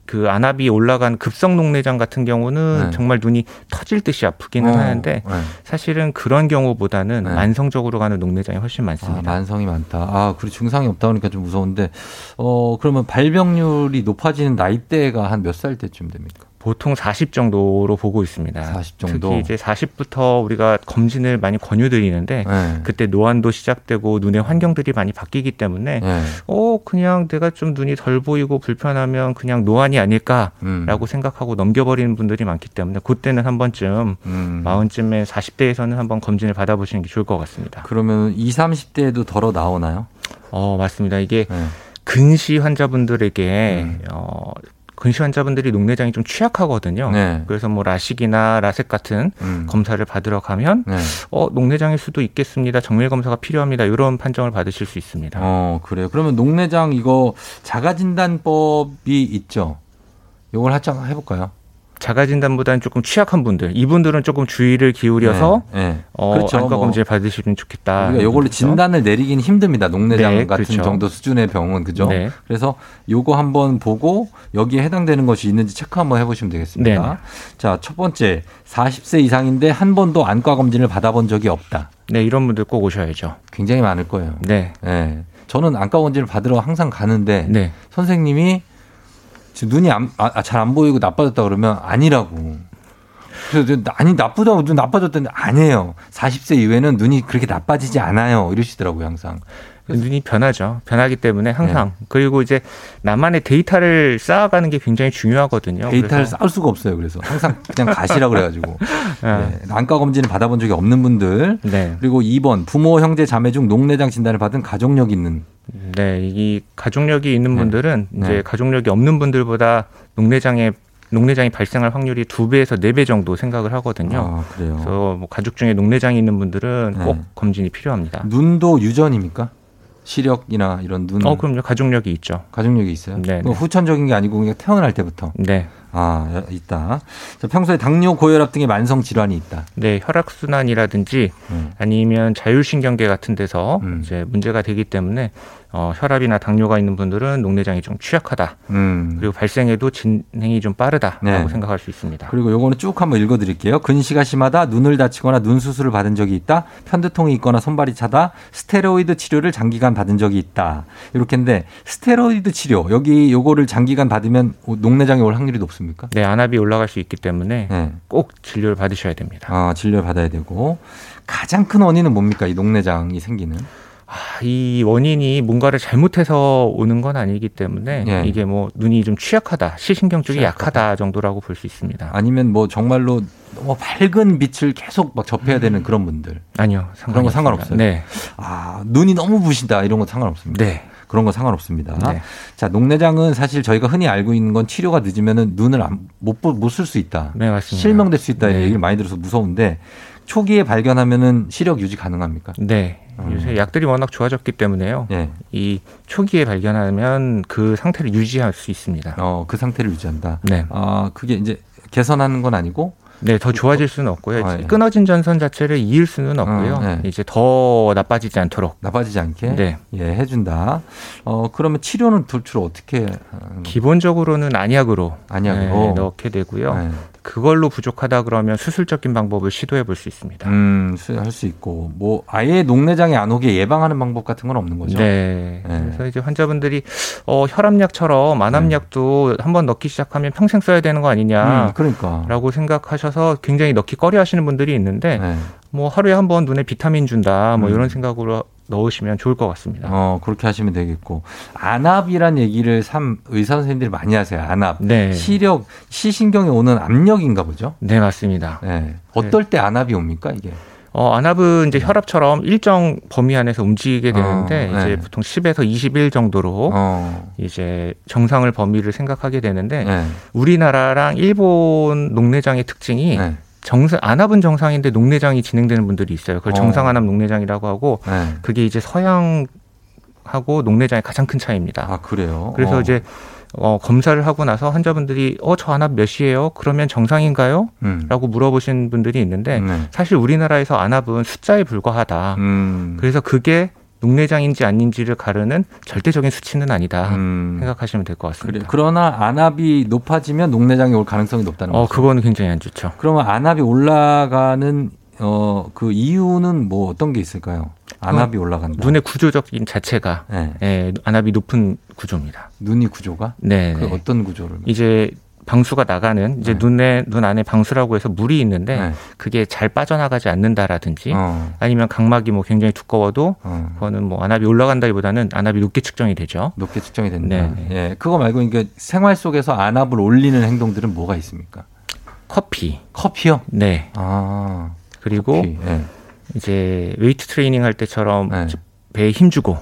그 안압이 올라간 급성 녹내장 같은 경우는 네. 정말 눈이 터질 듯이 아프기는 어, 하는데 네. 사실은 그런 경우보다는 네. 만성적으로 가는 녹내장이 훨씬 아, 많습니다. 만성이 많다. 아, 그리고 증상이 없다 그러니까 좀 무서운데, 어, 그러면 발병률이 높아지는 나이대가 한 몇 살 때쯤 됩니까? 보통 40 정도로 보고 있습니다. 40 정도? 특히 이제 40부터 우리가 검진을 많이 권유드리는데 네. 그때 노안도 시작되고 눈의 환경들이 많이 바뀌기 때문에 네. 어 그냥 내가 좀 눈이 덜 보이고 불편하면 그냥 노안이 아닐까라고 음. 생각하고 넘겨버리는 분들이 많기 때문에 그때는 한 번쯤 음. 마흔쯤에 40대에서는 한번 검진을 받아보시는 게 좋을 것 같습니다. 그러면 20, 30대에도 덜어 나오나요? 어 맞습니다. 이게 네. 근시 환자분들에게 음. 어 근시 환자분들이 녹내장이 좀 취약하거든요. 네. 그래서 뭐 라식이나 라섹 같은 음. 검사를 받으러 가면 네. 어 녹내장일 수도 있겠습니다. 정밀 검사가 필요합니다. 이런 판정을 받으실 수 있습니다. 어, 그래요. 그러면 녹내장 이거 자가진단법이 있죠? 요걸 하자 해볼까요? 자가진단보다는 조금 취약한 분들, 이분들은 조금 주의를 기울여서 네, 네. 어, 그렇죠. 안과 뭐 검진을 받으시면 좋겠다. 우리가 요걸로 그렇죠? 진단을 내리긴 힘듭니다. 녹내장 네, 같은 그렇죠. 정도 수준의 병은 그죠? 네. 그래서 요거 한번 보고 여기에 해당되는 것이 있는지 체크 한번 해보시면 되겠습니다. 네. 자, 첫 번째 40세 이상인데 한 번도 안과 검진을 받아본 적이 없다. 네, 이런 분들 꼭 오셔야죠. 굉장히 많을 거예요. 네. 네. 저는 안과 검진을 받으러 항상 가는데 네. 선생님이 지금 눈이 아, 잘안 보이고 나빠졌다 그러면 아니라고. 그래서 저, 아니 나쁘다고 눈 나빠졌다는데 아니에요. 40세 이후에는 눈이 그렇게 나빠지지 않아요. 이러시더라고요 항상. 눈이 변하죠. 변하기 때문에 항상 네. 그리고 이제 나만의 데이터를 쌓아가는 게 굉장히 중요하거든요. 데이터를 그래서- 쌓을 수가 없어요. 그래서 항상 그냥 가시라 그래가지고 아. 네. 안과 검진을 받아본 적이 없는 분들 네. 그리고 2번 부모 형제 자매 중 녹내장 진단을 받은 가족력 있는 네, 이 가족력이 있는 분들은 네. 이제 가족력이 없는 분들보다 녹내장에 녹내장이 발생할 확률이 두 배에서 네 배 정도 생각을 하거든요. 아, 그래요. 그래서 뭐 가족 중에 녹내장이 있는 분들은 네. 꼭 검진이 필요합니다. 눈도 유전입니까? 시력이나 이런 눈 어, 그럼요. 가족력이 있죠. 가족력이 있어요. 네, 네. 후천적인 게 아니고 그냥 태어날 때부터. 네. 아 있다. 자, 평소에 당뇨, 고혈압 등의 만성 질환이 있다. 네, 혈액 순환이라든지 음. 아니면 자율신경계 같은 데서 음. 이제 문제가 되기 때문에 어, 혈압이나 당뇨가 있는 분들은 녹내장이 좀 취약하다. 음. 그리고 발생에도 진행이 좀 빠르다라고 네. 생각할 수 있습니다. 그리고 요거는 쭉 한번 읽어드릴게요. 근시가 심하다, 눈을 다치거나 눈 수술을 받은 적이 있다, 편두통이 있거나 손발이 차다, 스테로이드 치료를 장기간 받은 적이 있다. 이렇게인데 스테로이드 치료 여기 요거를 장기간 받으면 녹내장이 올 확률이 높습니까? 네, 안압이 올라갈 수 있기 때문에 네. 꼭 진료를 받으셔야 됩니다. 아 진료를 받아야 되고 가장 큰 원인은 뭡니까 이 녹내장이 생기는? 아, 이 원인이 뭔가를 잘못해서 오는 건 아니기 때문에 예. 이게 뭐 눈이 좀 취약하다, 시신경 쪽이 취약하다. 약하다 정도라고 볼 수 있습니다. 아니면 뭐 정말로 너무 밝은 빛을 계속 막 접해야 되는 그런 분들. 아니요, 그런 거 상관없어요. 네, 아 눈이 너무 부신다 이런 거 상관없습니다. 네. 그런 거 상관없습니다. 네. 자, 녹내장은 사실 저희가 흔히 알고 있는 건 치료가 늦으면은 눈을 못 못 쓸 수 있다. 네, 맞습니다. 실명될 수 있다. 네. 얘기를 많이 들어서 무서운데 초기에 발견하면은 시력 유지 가능합니까? 네. 음. 요새 약들이 워낙 좋아졌기 때문에요. 예. 이 초기에 발견하면 그 상태를 유지할 수 있습니다. 어, 그 상태를 유지한다. 네. 아, 그게 이제 개선하는 건 아니고 네, 더 좋아질 수는 없고요. 아, 예. 끊어진 전선 자체를 이을 수는 없고요. 어, 네. 이제 더 나빠지지 않도록. 나빠지지 않게 네. 예, 해준다. 어, 그러면 치료는 도대체 어떻게 하는 거예요? 기본적으로는 안약으로, 안약으로? 네, 넣게 되고요. 네. 그걸로 부족하다 그러면 수술적인 방법을 시도해 볼 수 있습니다. 음, 할 수 있고 뭐 아예 녹내장이 안 오게 예방하는 방법 같은 건 없는 거죠. 네. 그래서 이제 환자분들이 어, 혈압약처럼 안압약도 한번 넣기 시작하면 평생 써야 되는 거 아니냐. 음, 그러니까. 라고 생각하셔서 굉장히 넣기 꺼려 하시는 분들이 있는데 네. 뭐 하루에 한 번 눈에 비타민 준다 뭐 음. 이런 생각으로 넣으시면 좋을 것 같습니다. 어, 그렇게 하시면 되겠고. 안압이란 얘기를 참 의사 선생님들이 많이 하세요. 안압. 네. 시력, 시신경에 오는 압력인가 보죠? 네, 맞습니다. 네. 어떨 때 안압이 옵니까, 이게? 어, 안압은 이제 혈압처럼 일정 범위 안에서 움직이게 되는데 어, 네. 이제 보통 10에서 21 정도로 어. 이제 정상을 범위를 생각하게 되는데 네. 우리나라랑 일본 녹내장의 특징이 네. 정상 안압은 정상인데 녹내장이 진행되는 분들이 있어요. 그걸 어. 정상 안압 녹내장이라고 하고 네. 그게 이제 서양 하고 녹내장의 가장 큰 차이입니다. 아, 그래요? 그래서 어. 이제 어, 검사를 하고 나서 환자분들이 어, 저 안압 몇이에요? 그러면 정상인가요? 음. 라고 물어보신 분들이 있는데 네. 사실 우리나라에서 안압은 숫자에 불과하다. 음. 그래서 그게 녹내장인지 아닌지를 가르는 절대적인 수치는 아니다. 생각하시면 될것 음. 그래. 같습니다. 그러나 안압이 높아지면 녹내장이 올 가능성이 높다는 어, 거죠. 그거는 굉장히 안 좋죠. 그러면 안압이 올라가는 어, 그 이유는 뭐 어떤 게 있을까요? 안압이 올라간다. 눈의 구조적인 자체가 네. 예, 안압이 높은 구조입니다. 눈이 구조가? 네. 그 네. 어떤 구조를? 이제 방수가 나가는 이제 눈에 눈 안에 방수라고 해서 물이 있는데 네. 그게 잘 빠져나가지 않는다라든지 어. 아니면 각막이 뭐 굉장히 두꺼워도 어. 그거는 뭐 안압이 올라간다기보다는 안압이 높게 측정이 되죠. 높게 측정이 된다. 네, 예. 그거 말고 이게 생활 속에서 안압을 올리는 행동들은 뭐가 있습니까? 커피. 커피요? 네. 아. 그리고 커피. 예. 이제 웨이트 트레이닝 할 때처럼 네. 배에 힘주고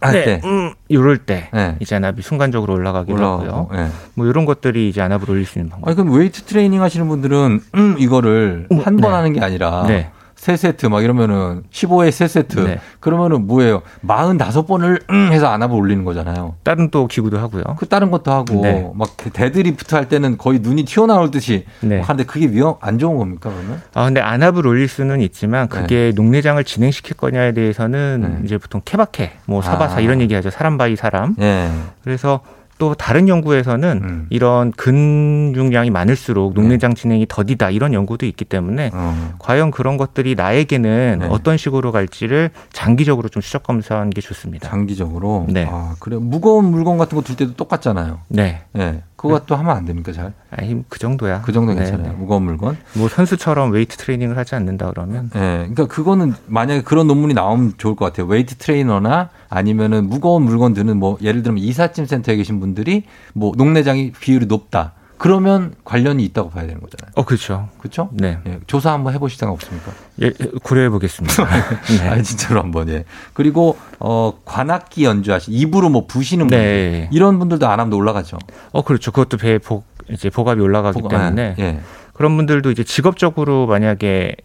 할 네, 때. 음, 이럴 때 네. 이제 안압이 순간적으로 올라가기도 올라가고, 하고요. 예. 뭐 이런 것들이 이제 안압을 올릴 수 있는 방법. 아니 그럼 웨이트 트레이닝 하시는 분들은 음 이거를 한번 네. 하는 게 아니라 네. 세 세트 막 이러면은 15회 세 세트 네. 그러면은 뭐예요? 45번을 음 해서 안압을 올리는 거잖아요. 다른 또 기구도 하고요. 그 다른 것도 하고 네. 막 데드리프트 할 때는 거의 눈이 튀어나올 듯이 네. 하는데 그게 위험 안 좋은 겁니까 그러면? 아, 근데 안압을 올릴 수는 있지만 네. 그게 녹내장을 진행시킬 거냐에 대해서는 이제 보통 케바케, 뭐 사바사 아. 이런 얘기하죠. 사람 by 사람. 예. 그래서 또 다른 연구에서는 음. 이런 근육량이 많을수록 네. 녹내장 진행이 더디다 이런 연구도 있기 때문에 어. 과연 그런 것들이 나에게는 네. 어떤 식으로 갈지를 장기적으로 좀 추적 검사하는 게 좋습니다. 장기적으로. 네. 아 그래 무거운 물건 같은 거들 때도 똑같잖아요. 네. 예. 그것도 하면 안 됩니까 잘? 아니, 그 정도야. 그 정도 네, 괜찮아요. 네. 무거운 물건. 뭐 선수처럼 웨이트 트레이닝을 하지 않는다 그러면 예. 그러니까 그거는 만약에 그런 논문이 나오면 좋을 것 같아요. 웨이트 트레이너나 아니면은 무거운 물건 드는 뭐 예를 들면 이삿짐 센터에 계신 분들이 뭐 녹내장이 비율이 높다. 그러면 관련이 있다고 봐야 되는 거잖아요. 어 그렇죠. 그렇죠? 네. 예. 조사 한번 해보실 생각 없습니까? 예, 고려해 보겠습니다. 네. 아 진짜로 한번 예. 그리고 어 관악기 연주하시 입으로 뭐 부시는 분들 네. 이런 분들도 안 하면 올라가죠. 어 그렇죠. 그것도 배에 복 이제 복압이 올라가기 복- 때문에 예, 예. 그런 분들도 이제 직업적으로 만약에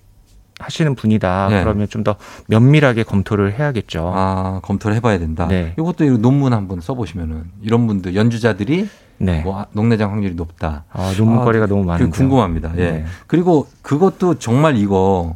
하시는 분이다 네. 그러면 좀 더 면밀하게 검토를 해야겠죠. 아 검토를 해봐야 된다. 네. 이것도 이 논문 한번 써보시면은 이런 분들 연주자들이 네. 뭐 녹내장 확률이 높다. 아, 논문거리가 너무 그게 많은데요. 궁금합니다. 예. 네. 그리고 그것도 정말 이거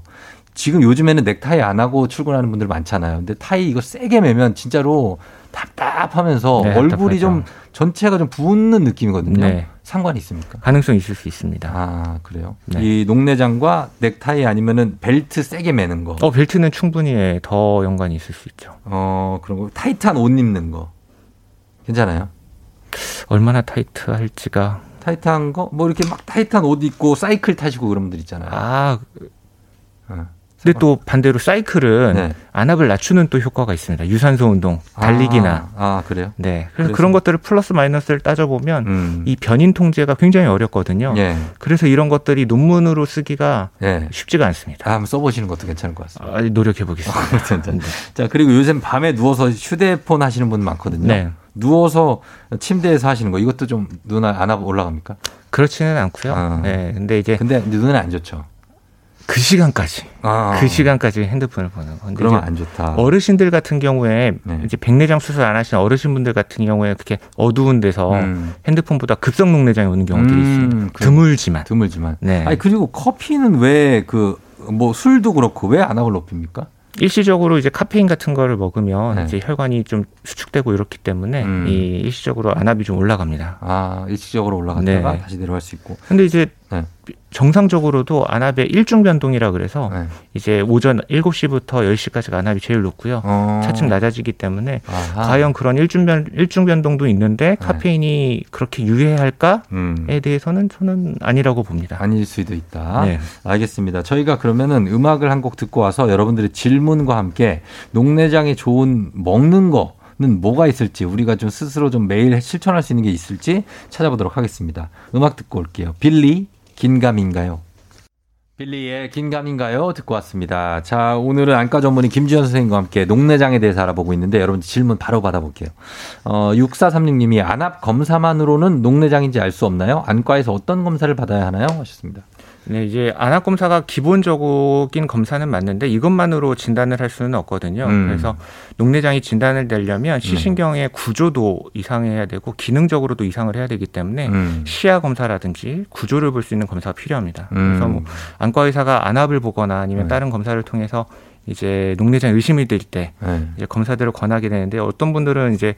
지금 요즘에는 넥타이 안 하고 출근하는 분들 많잖아요. 근데 타이 이거 세게 매면 진짜로 답답하면서 네, 얼굴이 답답하죠. 좀 전체가 좀 붓는 느낌이거든요. 네. 상관이 있습니까? 가능성 있을 수 있습니다. 아 그래요? 네. 이 녹내장과 넥타이 아니면은 벨트 세게 매는 거. 어 벨트는 충분히 예, 더 연관이 있을 수 있죠. 어 그런 거 타이트한 옷 입는 거 괜찮아요? 얼마나 타이트할지가 타이트한 거 뭐 이렇게 막 타이트한 옷 입고 사이클 타시고 그런 분들 있잖아요. 아 어. 근데 또 반대로 사이클은 네. 안압을 낮추는 또 효과가 있습니다. 유산소 운동, 달리기나. 아, 아, 그래요? 네. 그래서 그런 것들을 플러스 마이너스를 따져보면 음. 이 변인 통제가 굉장히 어렵거든요. 예. 그래서 이런 것들이 논문으로 쓰기가 예. 쉽지가 않습니다. 아, 한번 써보시는 것도 괜찮을 것 같습니다. 아, 노력해 보겠습니다. 진짜. 자, 그리고 요즘 밤에 누워서 휴대폰 하시는 분 많거든요. 네. 누워서 침대에서 하시는 거 이것도 좀 눈 안압 올라갑니까? 그렇지는 않고요. 아. 네. 근데 이제 근데 눈에 안 좋죠. 그 시간까지 아. 그 시간까지 핸드폰을 보는 건데 그러면 안 좋다. 어르신들 같은 경우에 네. 이제 백내장 수술 안 하신 어르신분들 같은 경우에 그렇게 어두운 데서 음. 핸드폰보다 급성 녹내장이 오는 경우들이 음, 있습니다. 그래. 드물지만. 드물지만. 네. 아니 그리고 커피는 왜 그 뭐 술도 그렇고 왜 안압을 높입니까? 일시적으로 이제 카페인 같은 거를 먹으면 네. 이제 혈관이 좀 수축되고 이렇기 때문에 음. 이 일시적으로 안압이 좀 올라갑니다. 아, 일시적으로 올라갔다가 네. 다시 내려갈 수 있고. 근데 이제 네. 정상적으로도 안압의 일중 변동이라 그래서 네. 이제 오전 7시부터 10시까지가 안압이 제일 높고요. 어. 차츰 낮아지기 때문에 아하. 과연 그런 일중 변 일중 변동도 있는데 카페인이 그렇게 유해할까에 음. 대해서는 저는 아니라고 봅니다. 아닐 수도 있다. 네. 알겠습니다. 저희가 그러면은 음악을 한 곡 듣고 와서 여러분들의 질문과 함께 녹내장에 좋은 먹는 거는 뭐가 있을지 우리가 좀 스스로 좀 매일 실천할 수 있는 게 있을지 찾아보도록 하겠습니다. 음악 듣고 올게요. 빌리 긴감인가요? 빌리의 긴감인가요? 듣고 왔습니다. 자, 오늘은 안과 전문의 김주현 선생님과 함께 녹내장에 대해서 알아보고 있는데 여러분 질문 바로 받아볼게요. 어, 6436님이 안압 검사만으로는 녹내장인지 알 수 없나요? 안과에서 어떤 검사를 받아야 하나요? 하셨습니다. 네, 이제 안압 검사가 기본적인 검사는 맞는데 이것만으로 진단을 할 수는 없거든요. 음. 그래서 녹내장이 진단을 되려면 시신경의 구조도 이상해야 되고 기능적으로도 이상을 해야 되기 때문에 음. 시야 검사라든지 구조를 볼 수 있는 검사가 필요합니다. 음. 그래서 뭐 안과 의사가 안압을 보거나 아니면 네. 다른 검사를 통해서 이제 녹내장 의심이 될때 네. 이제 검사들을 권하게 되는데 어떤 분들은 이제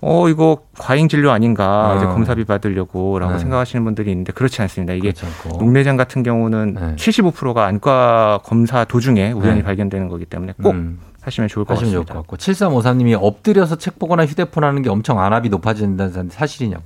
어 이거 과잉 진료 아닌가 어. 이제 검사비 받으려고라고 네. 생각하시는 분들이 있는데 그렇지 않습니다. 이게. 녹내장 같은 경우는 네. 75%가 안과 검사 도중에 우연히 네. 발견되는 거기 때문에 꼭 음. 하시면 좋을 것 하시면 좋을 같습니다. 것 같고 7353님이 엎드려서 책 보거나 휴대폰 하는 게 엄청 안압이 높아진다는 사실이냐고.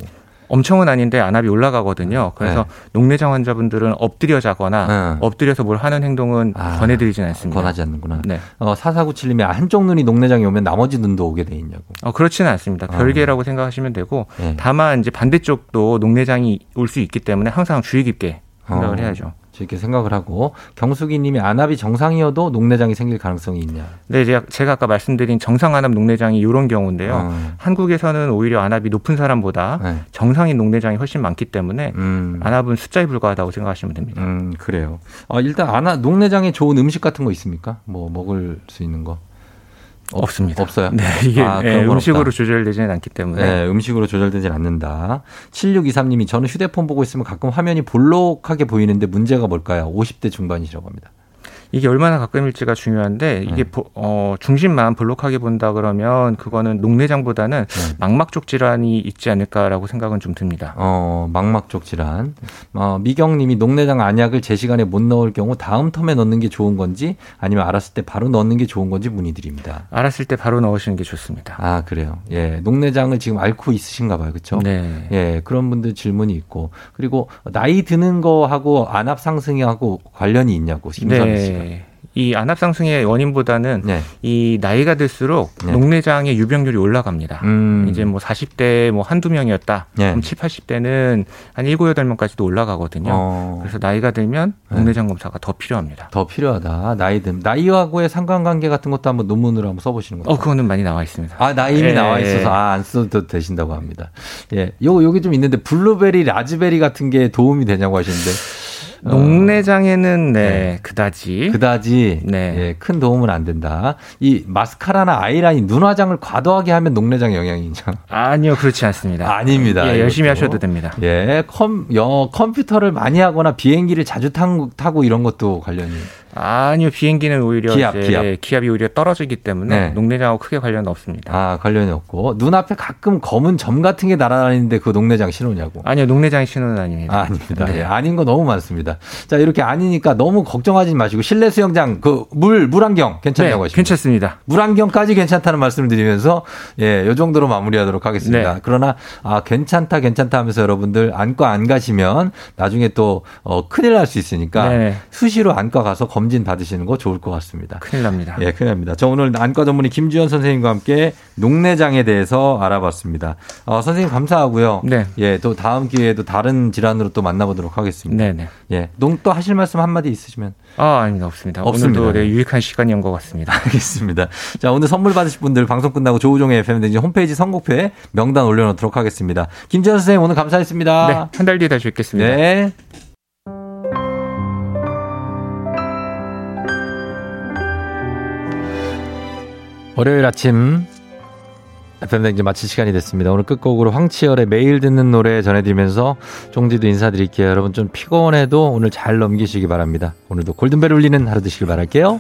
엄청은 아닌데 안압이 올라가거든요. 그래서 네. 녹내장 환자분들은 엎드려 자거나 엎드려서 뭘 하는 행동은 권해드리진 않습니다. 아, 권하지 않는구나. 네. 어, 4497님이 한쪽 눈이 녹내장이 오면 나머지 눈도 오게 돼 있냐고. 어, 그렇지는 않습니다. 아. 별개라고 생각하시면 되고 네. 다만 이제 반대쪽도 녹내장이 올 수 있기 때문에 항상 주의 깊게 생각을 어, 해야죠. 이렇게 생각을 하고 경숙이 님이 안압이 정상이어도 녹내장이 생길 가능성이 있냐. 네, 제가, 제가 아까 말씀드린 정상 안압 녹내장이 이런 경우인데요. 어. 한국에서는 오히려 안압이 높은 사람보다 네. 정상인 녹내장이 훨씬 많기 때문에 음. 안압은 숫자에 불과하다고 생각하시면 됩니다. 음, 그래요. 어, 일단 안압 녹내장에 좋은 음식 같은 거 있습니까? 뭐 먹을 수 있는 거? 없- 없습니다. 없어요. 네, 이게 아, 예, 음식으로 없다. 조절되지는 않기 때문에 네, 음식으로 조절되진 않는다. 7623님이 저는 휴대폰 보고 있으면 가끔 화면이 볼록하게 보이는데 문제가 뭘까요? 50대 중반이시라고 합니다. 이게 얼마나 가끔일지가 중요한데 이게 네. 보- 어, 중심만 볼록하게 본다 그러면 그거는 녹내장보다는 네. 망막 쪽 질환이 있지 않을까라고 생각은 좀 듭니다. 어, 망막 쪽 질환. 어, 미경님이 녹내장 안약을 제 시간에 못 넣을 경우 다음 텀에 넣는 게 좋은 건지 아니면 알았을 때 바로 넣는 게 좋은 건지 문의드립니다. 알았을 때 바로 넣으시는 게 좋습니다. 아, 그래요. 예. 녹내장을 지금 앓고 있으신가 봐요. 그쵸? 네. 예. 그런 분들 질문이 있고. 그리고 나이 드는 거하고 안압 상승하고 관련이 있냐고. 김선희 씨가. 네. 이 안압 상승의 원인보다는 네. 이 나이가 들수록 네. 녹내장의 유병률이 올라갑니다. 음. 이제 뭐 40대 뭐 한두 명이었다. 네. 그럼 7, 80대는 한 7, 8명까지도 올라가거든요. 어. 그래서 나이가 들면 네. 녹내장 검사가 더 필요합니다. 더 필요하다. 나이 든 나이하고의 상관관계 같은 것도 한번 논문으로 한번 써 보시는 거죠. 어, 그거는 많이 나와 있습니다. 아, 나 이미 예. 나와 있어서 아, 안 써도 되신다고 합니다. 예. 요 여기 좀 있는데 블루베리, 라즈베리 같은 게 도움이 되냐고 하시는데 어, 녹내장에는 네, 그다지. 그다지 네. 예, 큰 도움은 안 된다. 이 마스카라나 아이라인, 눈 화장을 과도하게 하면 녹내장 영향이 있냐? 아니요, 그렇지 않습니다. 아닙니다. 예, 열심히. 하셔도 됩니다. 예, 컴, 여, 컴퓨터를 많이 하거나 비행기를 자주 타고, 타고 이런 것도 관련이. 아니요, 비행기는 오히려 기압, 이제 기압. 이 오히려 떨어지기 때문에 네. 녹내장하고 크게 관련 없습니다. 아, 관련이 없고. 눈 앞에 가끔 검은 점 같은 게 날아다니는데 그 녹내장 신호냐고. 아니요, 녹내장의 신호는 아닙니다. 아, 아닙니다. 네. 예, 아닌 거 너무 많습니다. 자, 이렇게 아니니까 너무 걱정하지 마시고 실내 수영장 그 물 물안경 괜찮냐고 네, 하십니다. 괜찮습니다. 물안경까지 괜찮다는 말씀을 드리면서 예, 요 정도로 마무리하도록 하겠습니다. 네. 그러나 아, 괜찮다 괜찮다 하면서 여러분들 안과 안 가시면 나중에 또 어, 큰일 날 수 있으니까 네. 수시로 안과 가서 검진 받으시는 거 좋을 것 같습니다. 큰일 납니다. 예, 큰일 납니다. 저 오늘 안과 전문의 김주현 선생님과 함께 녹내장에 대해서 알아봤습니다. 어, 선생님 감사하고요. 네. 예, 또 다음 기회에도 다른 질환으로 또 만나보도록 하겠습니다. 네네. 예, 농또 하실 말씀 한마디 있으시면 아, 아닙니다. 없습니다. 없습니다. 오늘도 네, 유익한 시간이었던 것 같습니다. 알겠습니다. 자, 오늘 선물 받으실 분들 방송 끝나고 조우종의 FM 댕진 홈페이지 선곡표에 명단 올려놓도록 하겠습니다. 김지현 선생님 오늘 감사했습니다. 네, 한 달 뒤에 다시 뵙겠습니다. 네. 월요일 아침 FM 댕진 마칠 시간이 됐습니다. 오늘 끝곡으로 황치열의 매일 듣는 노래 전해드리면서 종지도 인사드릴게요. 여러분 좀 피곤해도 오늘 잘 넘기시기 바랍니다. 오늘도 골든벨 울리는 하루 되시길 바랄게요.